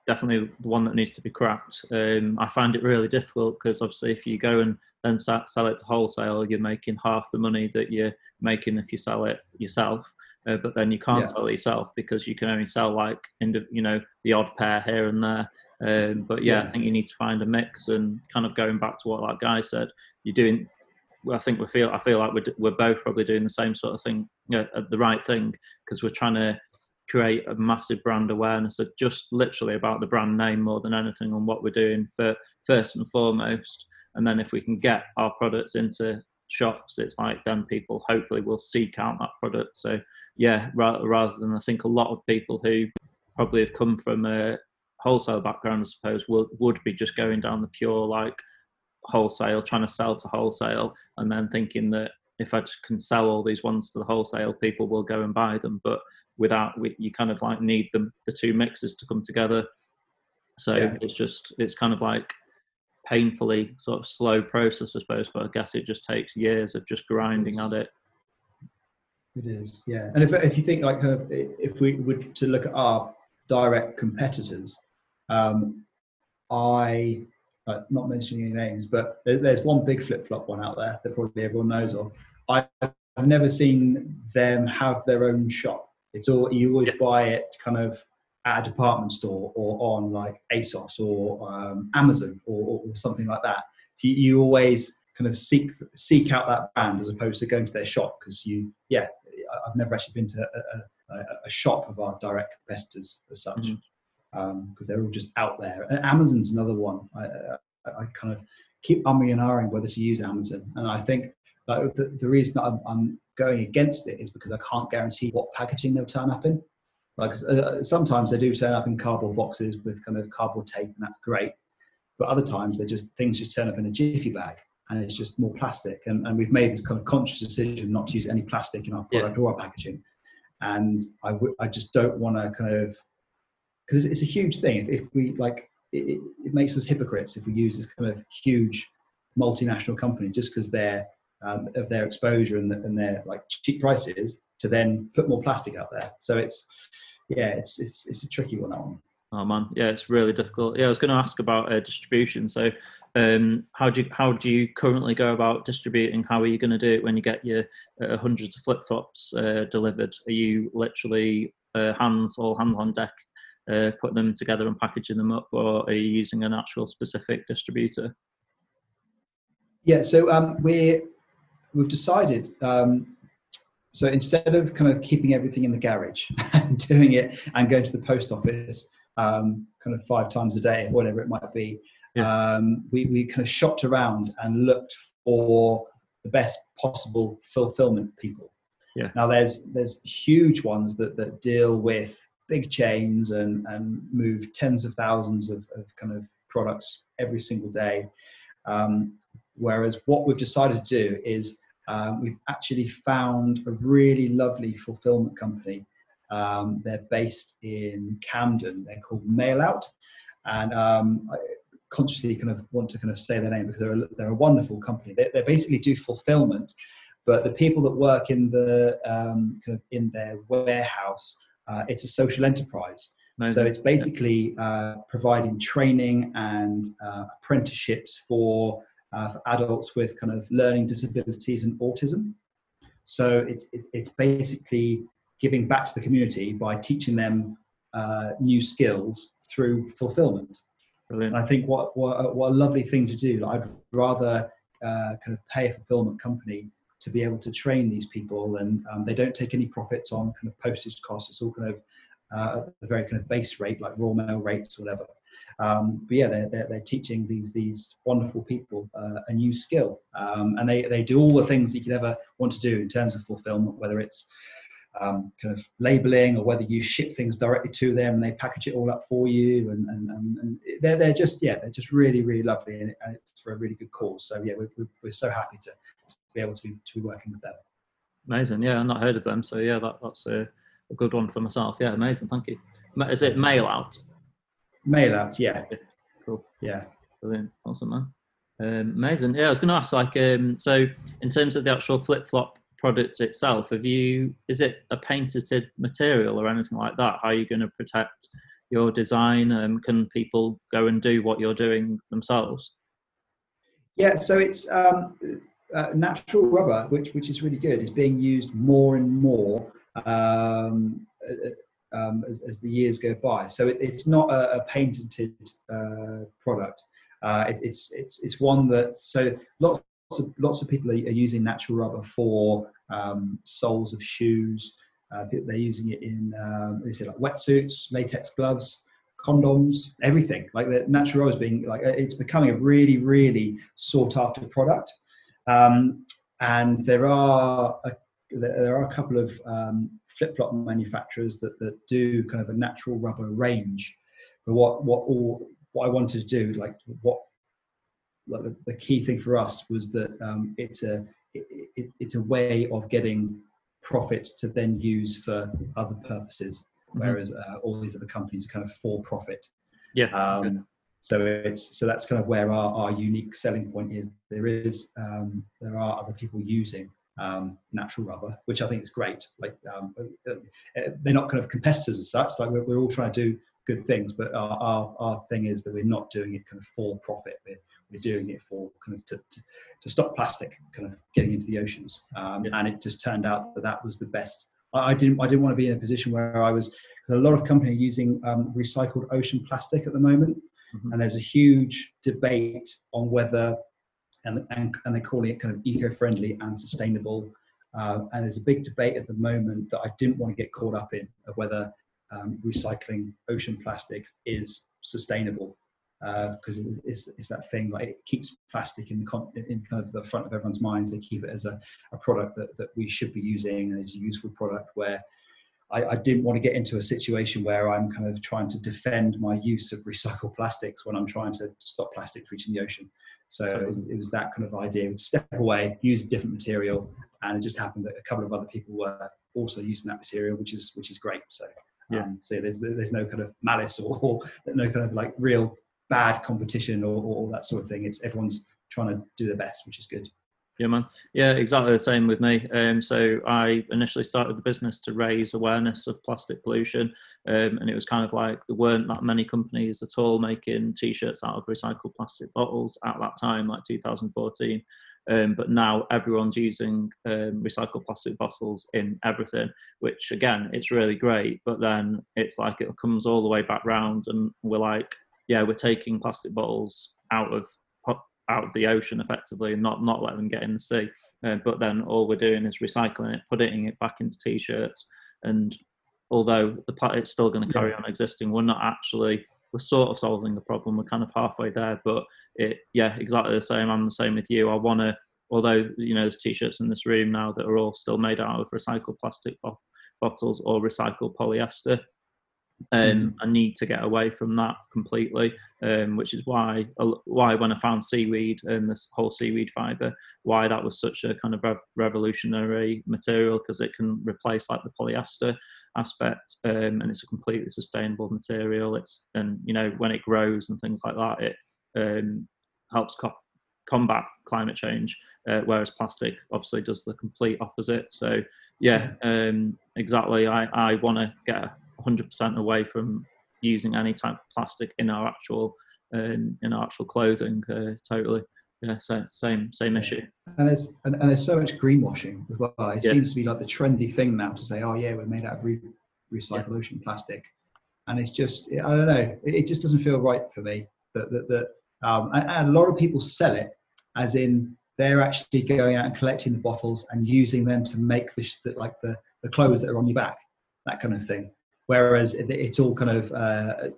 definitely the one that needs to be cracked. Um, I find it really difficult because obviously, if you go and then sell it to wholesale, you're making half the money that you're making if you sell it yourself. uh, but then you can't Yeah. sell it yourself because you can only sell like you know the odd pair here and there. Um, but yeah, I think you need to find a mix and kind of going back to what that guy said. You're doing. Well, I think we feel. I feel like we're we're both probably doing the same sort of thing, you know, the right thing, because we're trying to create a massive brand awareness of just literally about the brand name more than anything on what we're doing for first and foremost. And then if we can get our products into shops, it's like then people hopefully will seek out that product. So yeah, rather, rather than I think a lot of people who probably have come from a wholesale background, I suppose, will, would be just going down the pure like wholesale, trying to sell to wholesale, and then thinking that if I just can sell all these ones to the wholesale, people will go and buy them. But without, we- you kind of like need them, the two mixes to come together. So Yeah. it's just, it's kind of like painfully sort of slow process, I suppose. But I guess it just takes years of just grinding at it. It is, yeah. And if, if you think like kind of if we were to look at our direct competitors, um, I uh, not mentioning any names, but there's one big flip flop one out there that probably everyone knows of. I- I've never seen them have their own shop. It's all you always buy it kind of at a department store or on like ASOS or um, Amazon or, or something like that. So you, you always kind of seek seek out that brand as opposed to going to their shop because you yeah I've never actually been to a, a, a, a shop of our direct competitors as such because Mhm. they're all just out there. And Amazon's another one. I, I, I kind of keep umming and ahhing whether to use Amazon, and I think like, the, the reason that I'm, I'm going against it is because I can't guarantee what packaging they'll turn up in. Like uh, sometimes they do turn up in cardboard boxes with kind of cardboard tape, and that's great. But other times they just things just turn up in a jiffy bag, and it's just more plastic. And, and we've made this kind of conscious decision not to use any plastic in our Yeah. product or our packaging. And I I just don't want to kind of because it's a huge thing. If, if we like, it, it, makes us hypocrites if we use this kind of huge multinational company just because they're um, of their exposure and, the, and their like cheap prices to then put more plastic out there. So it's yeah, it's it's it's a tricky one that one. Oh man, yeah, it's really difficult. Yeah, I was going to ask about uh, distribution. So, um, how do you how do you currently go about distributing? How are you going to do it when you get your uh, hundreds of flip flops uh, delivered? Are you literally uh, hands all hands on deck, uh, putting them together and packaging them up, or are you using an actual specific distributor? Yeah, so um, we're we've decided. Um, so instead of kind of keeping everything in the garage and doing it and going to the post office um, kind of five times a day, whatever it might be, um, we we kind of shopped around and looked for the best possible fulfillment people. Yeah. Now there's there's huge ones that that deal with big chains and and move tens of thousands of, of kind of products every single day. Um, whereas what we've decided to do is um, we've actually found a really lovely fulfillment company. Um, they're based in Camden. They're called Mailout, and um, I consciously kind of want to kind of say their name because they're a, they're a wonderful company. They, they basically do fulfillment, but the people that work in the um, kind of in their warehouse, uh, it's a social enterprise. So it's basically uh, providing training and uh, apprenticeships for, uh, for adults with kind of learning disabilities and autism. So it's it's basically giving back to the community by teaching them uh, new skills through fulfillment. brilliant. And I think what what, what a lovely thing to do. Like I'd rather uh, kind of pay a fulfillment company to be able to train these people, and um, they don't take any profits on kind of postage costs. It's all kind of uh, the very kind of base rate, like raw mail rates or whatever. Um, but yeah, they're, they're, they're teaching these these wonderful people uh, a new skill, um, and they they do all the things you could ever want to do in terms of fulfillment, whether it's um, kind of labeling or whether you ship things directly to them and they package it all up for you and, and, and, and they're, they're just yeah they're just really really lovely and, it's for a really good cause so yeah we're, we're, we're so happy to be able to be, to be working with them Amazing. Yeah, I've not heard of them. So yeah, that, that's a, a good one for myself. Yeah, amazing. Thank you. Is it mail out? mail out yeah Cool. yeah Brilliant. Awesome, man. Um, amazing. Yeah, I was going to ask, like, um, so in terms of the actual flip flop product itself, have you, is it a painted material or anything like that? How are you going to protect your design? Um, can people go and do what you're doing themselves? Yeah, so it's um, uh, natural rubber, which which is really good, is being used more and more um, uh, um, as, as, the years go by. So it, it's not a, a patented uh, product. Uh, it, it's it's it's one that so lots of lots of people are, using natural rubber for um, soles of shoes. Uh, they're using it in um, they say like wetsuits, latex gloves, condoms, everything. Like the natural rubber is being like it's becoming a really really sought after product. Um, and there are a, there are a couple of um, flip flop manufacturers that, that do kind of a natural rubber range. But what what all what I wanted to do, like what like the, the key thing for us was that um, it's a it, it, it's a way of getting profits to then use for other purposes, mm-hmm. whereas uh, all these other companies are kind of for profit. Yeah. Um, so it's so that's kind of where our, our unique selling point is. There is um, there are other people using um, natural rubber, which I think is great. Like um, uh, uh, they're not kind of competitors as such. Like we're, we're all trying to do good things, but our, our, our thing is that we're not doing it kind of for profit. We're, we're doing it for kind of to, to, to stop plastic kind of getting into the oceans. Um. And it just turned out that that was the best. I, I, didn't I didn't want to be in a position where I was because a lot of companies are using um, recycled ocean plastic at the moment Mm-hmm. And there's a huge debate on whether, and, and, and they're calling it kind of eco-friendly and sustainable. Uh, and there's a big debate at the moment that I didn't want to get caught up in of whether um, recycling ocean plastics is sustainable because uh, it's, it's, that thing like it keeps plastic in the con- in kind of the front of everyone's minds. They keep it as a, a product that, that we should be using as a useful product where I, I, didn't want to get into a situation where I'm kind of trying to defend my use of recycled plastics when I'm trying to stop plastics reaching the ocean. So it was, it was that kind of idea: step away, use a different material, and it just happened that a couple of other people were also using that material, which is which is great. So yeah, um, so there's there's no kind of malice or, or no kind of like real bad competition or, or that sort of thing. It's everyone's trying to do their best, which is good. Yeah, man. Yeah, exactly the same with me. Um, so I initially started the business to raise awareness of plastic pollution, um, and it was kind of like there weren't that many companies at all making T-shirts out of recycled plastic bottles at that time, like 2014. Um, but now everyone's using um, recycled plastic bottles in everything, which again, it's really great. But then it's like it comes all the way back round, and we're like, yeah, we're taking plastic bottles out of out of the ocean effectively and not not let them get in the sea. Uh, but then all we're doing is recycling it, putting it back into t-shirts, and although the it's still going to carry yeah. on existing, we're not actually we're sort of solving the problem. We're kind of halfway there, but it yeah exactly the same. I'm the same with you. I want to although you know there's t-shirts in this room now that are all still made out of recycled plastic bo- bottles or recycled polyester um, mm. I need to get away from that completely, um, which is why why when I found seaweed and this whole seaweed fiber, why that was such a kind of rev- revolutionary material because it can replace like the polyester aspect, um, and it's a completely sustainable material. It's and you know when it grows and things like that, it um, helps co- combat climate change, uh, whereas plastic obviously does the complete opposite. So yeah, um, exactly. I I want to get 100% away from using any type of plastic in our actual um, in our actual clothing. Uh, totally, yeah. So same same issue. And there's and, and, there's so much greenwashing as well. It yeah. seems to be like the trendy thing now to say, oh yeah, we're made out of re- recycled yeah. ocean plastic, and it's just I don't know. It, it just doesn't feel right for me that that, that um, and, and a lot of people sell it as in they're actually going out and collecting the bottles and using them to make the, like the, the clothes that are on your back, that kind of thing. Whereas it's all kind of uh,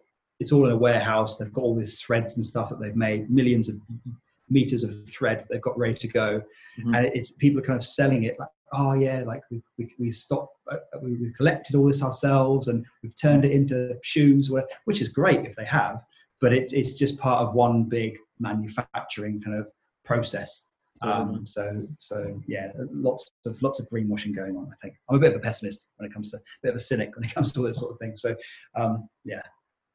it's all in a warehouse. They've got all these threads and stuff that they've made, millions of meters of thread they've got ready to go, mm-hmm. and it's people are kind of selling it like, oh yeah, like we we, we stopped, uh, we, we collected all this ourselves and we've turned it into shoes, which is great if they have, but it's it's just part of one big manufacturing kind of process. Um, so, so yeah, lots of lots of greenwashing going on. I think I'm a bit of a pessimist when it comes to a bit of a cynic when it comes to all this sort of thing. So, um, yeah.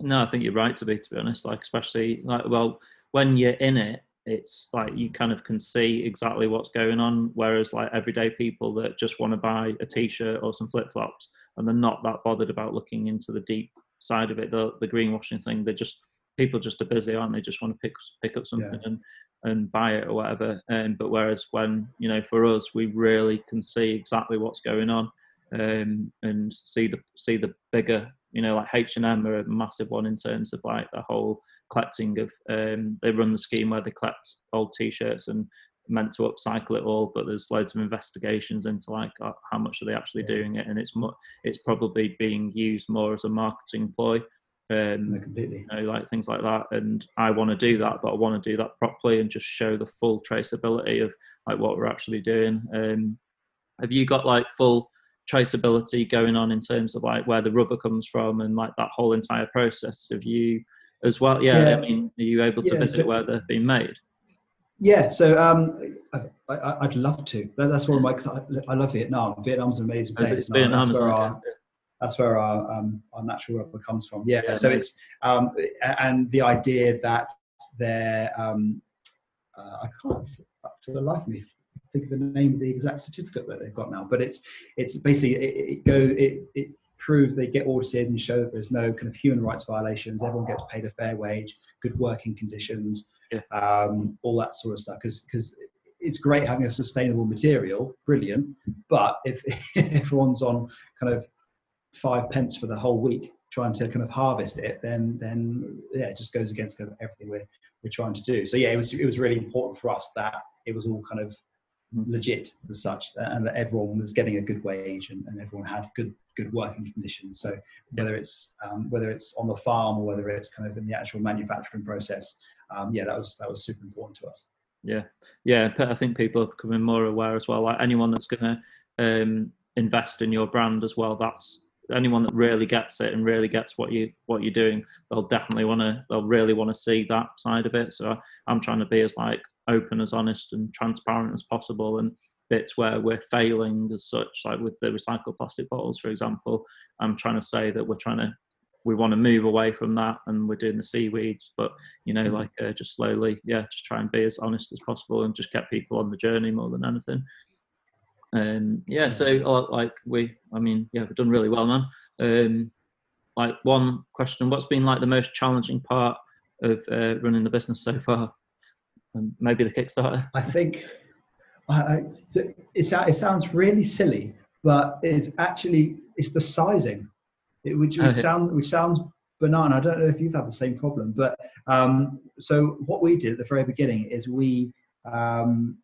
No, I think you're right to be. To be honest, like especially like well, when you're in it, it's like you kind of can see exactly what's going on. Whereas like everyday people that just want to buy a t-shirt or some flip flops and they're not that bothered about looking into the deep side of it, the the greenwashing thing, they just people just are busy, aren't they? Just want to pick pick up something yeah. and and buy it or whatever. Um, but whereas when you know for us, we really can see exactly what's going on. um, and see the see the bigger you know like h&m are a massive one in terms of like the whole collecting of um, they run the scheme where they collect old t-shirts and meant to upcycle it all but there's loads of investigations into like uh, how much are they actually yeah. doing it and it's mo- it's probably being used more as a marketing ploy um, no, completely. You know, like things like that. And I want to do that, but I want to do that properly and just show the full traceability of like what we're actually doing. Um, have you got like full traceability going on in terms of like where the rubber comes from and like that whole entire process of you as well yeah, yeah. i mean are you able to yeah, visit so, where they're being made yeah so um I, would love to that's one of my i love vietnam vietnam's an amazing place vietnam that's where, our, that's where our, um, our natural rubber comes from yeah, yeah so it's um and the idea that they're um uh, i can't for the life of me think of the name of the exact certificate that they've got now, but it's it's basically it, it go it, it proves they get audited and show that there's no kind of human rights violations. Everyone gets paid a fair wage, good working conditions, yeah. um, all that sort of stuff. Because because it's great having a sustainable material, brilliant. But if, if everyone's on kind of five pence for the whole week trying to kind of harvest it, then then yeah, it just goes against kind of everything we're we're trying to do. So yeah, it was it was really important for us that it was all kind of legit as such, and that everyone was getting a good wage and, and everyone had good good working conditions. So whether it's um, whether it's on the farm or whether it's kind of in the actual manufacturing process, um, yeah, that was that was super important to us. Yeah, yeah, I think people are becoming more aware as well. Like anyone that's going to um, invest in your brand as well, that's anyone that really gets it and really gets what you what you're doing they'll definitely want to they'll really want to see that side of it so i'm trying to be as like open as honest and transparent as possible and bits where we're failing as such like with the recycled plastic bottles for example i'm trying to say that we're trying to we want to move away from that and we're doing the seaweeds but you know mm-hmm. like uh, just slowly yeah just try and be as honest as possible and just get people on the journey more than anything um yeah so like we i mean yeah we've done really well man um like one question what's been like the most challenging part of uh, running the business so far and maybe the Kickstarter? I think I, it, it sounds really silly, but it's actually it's the sizing, it, which, which okay. sound which sounds banana. I don't know if you've had the same problem, but um, so what we did at the very beginning is we um,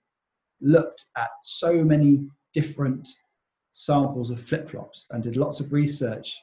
looked at so many different samples of flip flops and did lots of research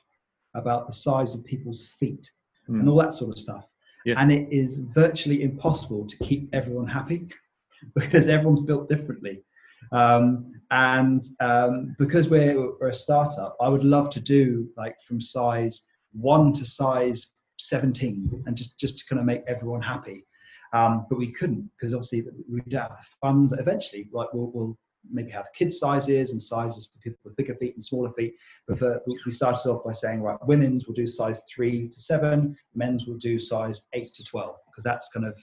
about the size of people's feet mm. and all that sort of stuff. Yeah. And it is virtually impossible to keep everyone happy because everyone's built differently. Um, and um, because we're, we're, a startup, I would love to do like from size one to size 17 and just, just to kind of make everyone happy. Um, but we couldn't because obviously we don't have the funds. Eventually, like we'll, we'll maybe have kid sizes and sizes for people with bigger feet and smaller feet. But for, we started off by saying, right, women's will do size three to seven, men's will do size eight to 12, because that's kind of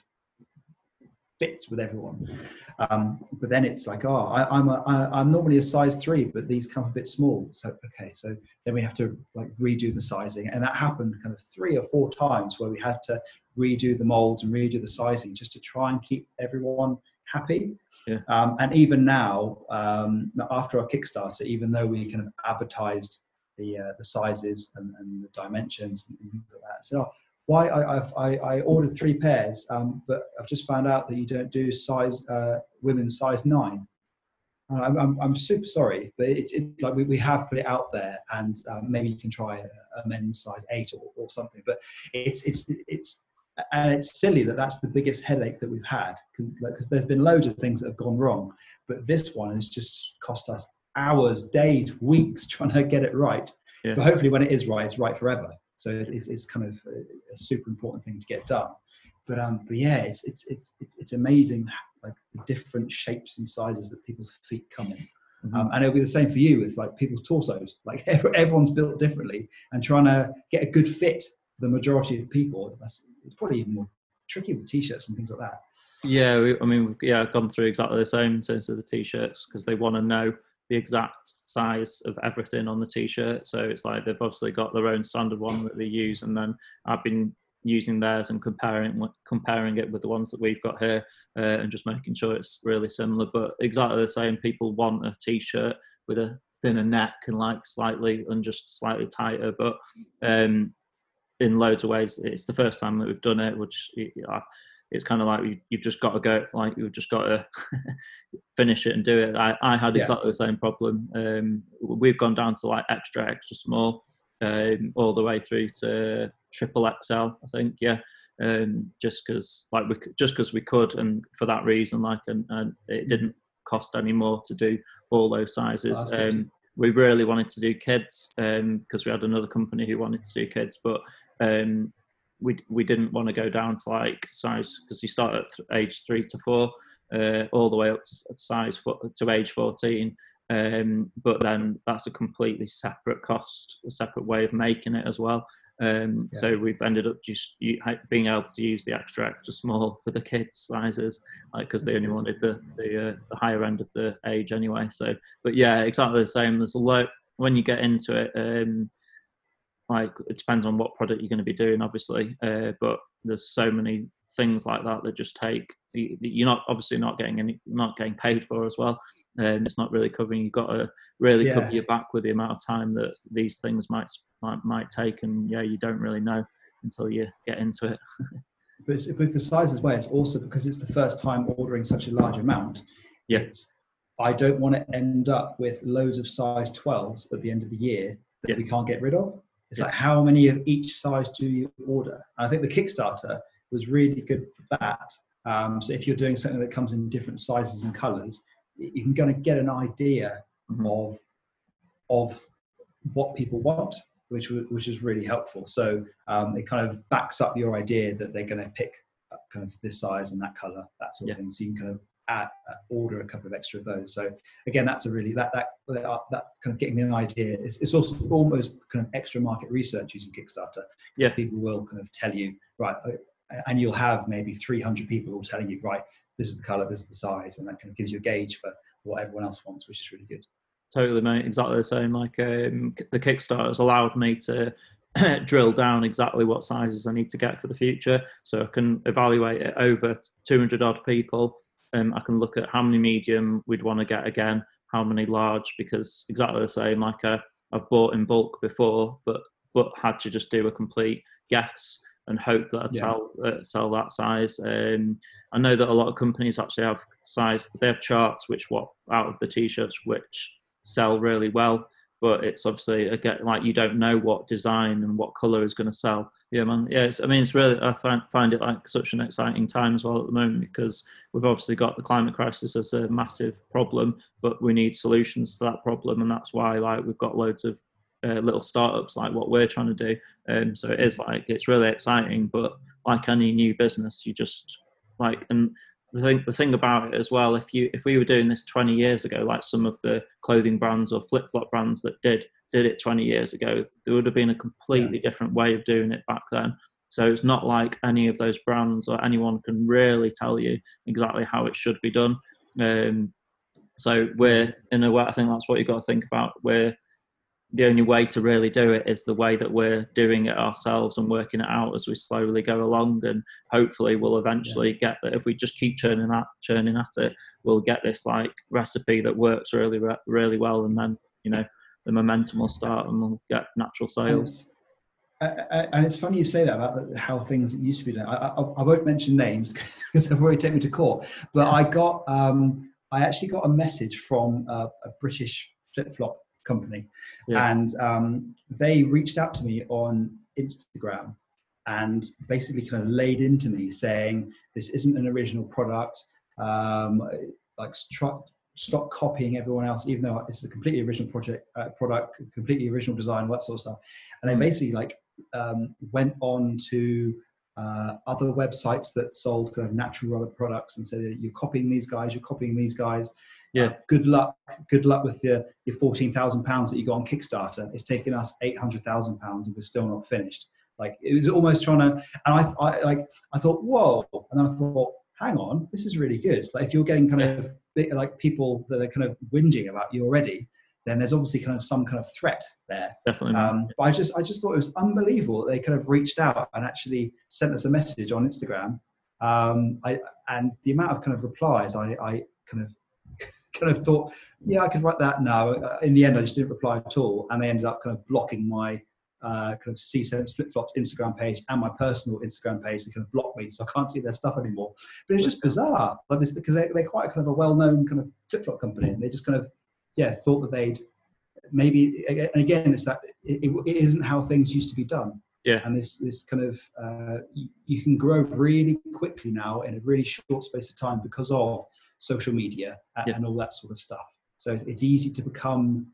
fits with everyone. Um, but then it's like, oh, I, I'm a, I, I'm normally a size three, but these come a bit small. So okay, so then we have to like redo the sizing, and that happened kind of three or four times where we had to redo the molds and redo the sizing just to try and keep everyone happy. Yeah. Um, and even now, um, after our Kickstarter, even though we kind of advertised the uh, the sizes and, and, the dimensions and things like that, so oh, why I, I've, I, I ordered three pairs, um, but I've just found out that you don't do size uh, women's size nine. I'm, I'm, I'm, super sorry, but it's it, like we, we have put it out there, and um, maybe you can try a, a men's size eight or, or something. But it's it's it's and it's silly that that's the biggest headache that we've had because there's been loads of things that have gone wrong but this one has just cost us hours days weeks trying to get it right. Yeah. but hopefully when it is right it's right forever. So it's, it's kind of a, super important thing to get done. But um but yeah it's it's it's it's amazing like the different shapes and sizes that people's feet come in. Mm-hmm. um, and it'll be the same for you with like people's torsos. Like everyone's built differently and trying to get a good fit the majority of people it's probably even more tricky with t-shirts and things like that. Yeah, we, I mean, yeah, I've gone through exactly the same in terms of the t-shirts because they want to know the exact size of everything on the t-shirt. So it's like they've obviously got their own standard one that they use, and then I've been using theirs and comparing comparing it with the ones that we've got here, uh, and just making sure it's really similar. But exactly the same. People want a t-shirt with a thinner neck and like slightly and just slightly tighter. But um, in loads of ways, it's the first time that we've done it, which it's kind of like you've just got to go, like you've just got to finish it and do it. I, I had exactly yeah. the same problem. Um, we've gone down to like extra, extra small, um, all the way through to triple XL, I think. Yeah. Um, just because like we just because we could and for that reason like and, and it didn't cost any more to do all those sizes. Um, we really wanted to do kids because um, we had another company who wanted to do kids, but um, we we didn't want to go down to like size because you start at age three to four, uh, all the way up to size to age fourteen. Um, but then that's a completely separate cost, a separate way of making it as well. Um, yeah. So we've ended up just being able to use the extra extra small for the kids sizes, like because they only wanted the the, uh, the, higher end of the age anyway. So, but yeah, exactly the same. There's a lot when you get into it. Um, like it depends on what product you're going to be doing, obviously. Uh, but there's so many things like that that just take you're not obviously not getting any not getting paid for as well and it's not really covering you've got to really yeah. cover your back with the amount of time that these things might, might might take and yeah you don't really know until you get into it but with the size as well it's also because it's the first time ordering such a large amount yeah i don't want to end up with loads of size 12s at the end of the year that yeah. we can't get rid of it's yeah. like how many of each size do you order and i think the kickstarter was really good for that um, so if you're doing something that comes in different sizes and colors you can kind of get an idea mm-hmm. of of what people want, which which is really helpful. So um, it kind of backs up your idea that they're going to pick kind of this size and that color, that sort yeah. of thing. So you can kind of add, uh, order a couple of extra of those. So again, that's a really that that that, uh, that kind of getting an idea. It's, it's also almost kind of extra market research using Kickstarter. Yeah, people will kind of tell you right, uh, and you'll have maybe 300 people all telling you right this is the color, this is the size, and that kind of gives you a gauge for what everyone else wants, which is really good. Totally, mate. Exactly the same. Like um, the Kickstarter has allowed me to drill down exactly what sizes I need to get for the future, so I can evaluate it over 200 odd people. Um, I can look at how many medium we'd want to get again, how many large, because exactly the same. Like uh, I've bought in bulk before, but but had to just do a complete guess and hope that I'd yeah. sell uh, sell that size. Um, I know that a lot of companies actually have size. They have charts which what out of the t-shirts which sell really well, but it's obviously again like you don't know what design and what color is going to sell. Yeah, man. Yeah, it's, I mean it's really I find find it like such an exciting time as well at the moment because we've obviously got the climate crisis as a massive problem, but we need solutions to that problem, and that's why like we've got loads of uh, little startups like what we're trying to do. Um, so it is like it's really exciting, but like any new business, you just like and the thing the thing about it as well, if you if we were doing this 20 years ago, like some of the clothing brands or flip flop brands that did did it 20 years ago, there would have been a completely yeah. different way of doing it back then. So it's not like any of those brands or anyone can really tell you exactly how it should be done. Um, so we're in a way, I think that's what you've got to think about. We're the only way to really do it is the way that we're doing it ourselves and working it out as we slowly go along and hopefully we'll eventually yeah. get that if we just keep churning at churning at it we'll get this like recipe that works really really well and then you know the momentum will start and we'll get natural sales and it's funny you say that about how things used to be done. I, I, I won't mention names because they've already taken me to court. But I got, um, I actually got a message from a, a British flip flop company, yeah. and um, they reached out to me on Instagram and basically kind of laid into me saying this isn't an original product. Um, like stop copying everyone else, even though it's a completely original project, uh, product, completely original design, that sort of stuff. And they mm. basically like um, went on to uh, other websites that sold kind of natural rubber products and said you're copying these guys, you're copying these guys. Yeah. Uh, good luck. Good luck with your your fourteen thousand pounds that you got on Kickstarter. It's taken us eight hundred thousand pounds, and we're still not finished. Like it was almost trying to. And I, I like I thought, whoa. And then I thought, hang on, this is really good. Like if you're getting kind of like people that are kind of whinging about you already, then there's obviously kind of some kind of threat there. Definitely. Um, but I just I just thought it was unbelievable that they kind of reached out and actually sent us a message on Instagram. Um, I, and the amount of kind of replies I, I kind of kind of thought, yeah, I could write that now. Uh, in the end, I just didn't reply at all, and they ended up kind of blocking my uh, kind of C Sense Flip Flops Instagram page and my personal Instagram page. They kind of blocked me, so I can't see their stuff anymore. But it's just bizarre, like this, because they, they're quite kind of a well-known kind of flip flop company, and they just kind of yeah thought that they'd maybe and again it's that it, it isn't how things used to be done yeah and this this kind of uh, you, you, can grow really quickly now in a really short space of time because of social media and, yeah. and all that sort of stuff so it's easy to become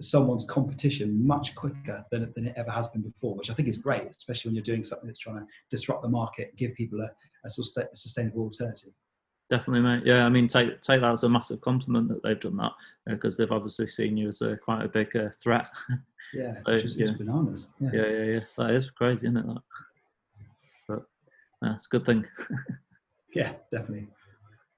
someone's competition much quicker than, than it ever has been before which i think is great especially when you're doing something that's trying to disrupt the market give people a, a, a sustainable alternative definitely, mate. Yeah, I mean, take take that as a massive compliment that they've done that because uh, they've obviously seen you as a quite a big uh, threat. Yeah, so, just, yeah. bananas. Yeah. yeah, yeah, yeah. That is crazy, isn't it? That, but yeah, it's a good thing. yeah, definitely.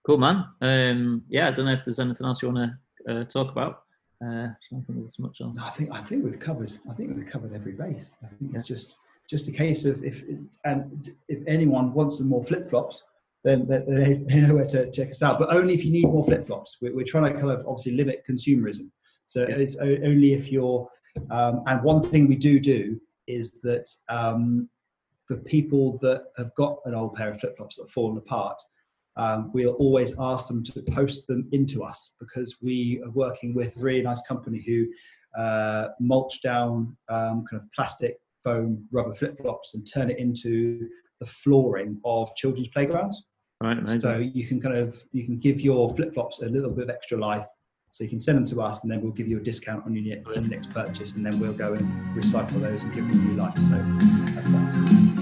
Cool, man. Um, yeah, I don't know if there's anything else you want to uh, talk about. Uh, I don't think there's much else. I think I think we've covered. I think we've covered every base. I think yeah. it's just just a case of if and if anyone wants some more flip flops, then they, they know where to check us out. But only if you need more flip flops. We're, we're, trying to kind of obviously limit consumerism. So yeah. it's only if you're. Um, and one thing we do do is that um, for people that have got an old pair of flip flops that have fallen apart, um, we'll always ask them to post them into us because we are working with a really nice company who uh, mulch down um, kind of plastic, foam, rubber flip flops and turn it into the flooring of children's playgrounds. Right, amazing. So you can kind of you can give your flip flops a little bit of extra life. So you can send them to us, and then we'll give you a discount on your, on your next purchase, and then we'll go and recycle those and give them new life. So that's that.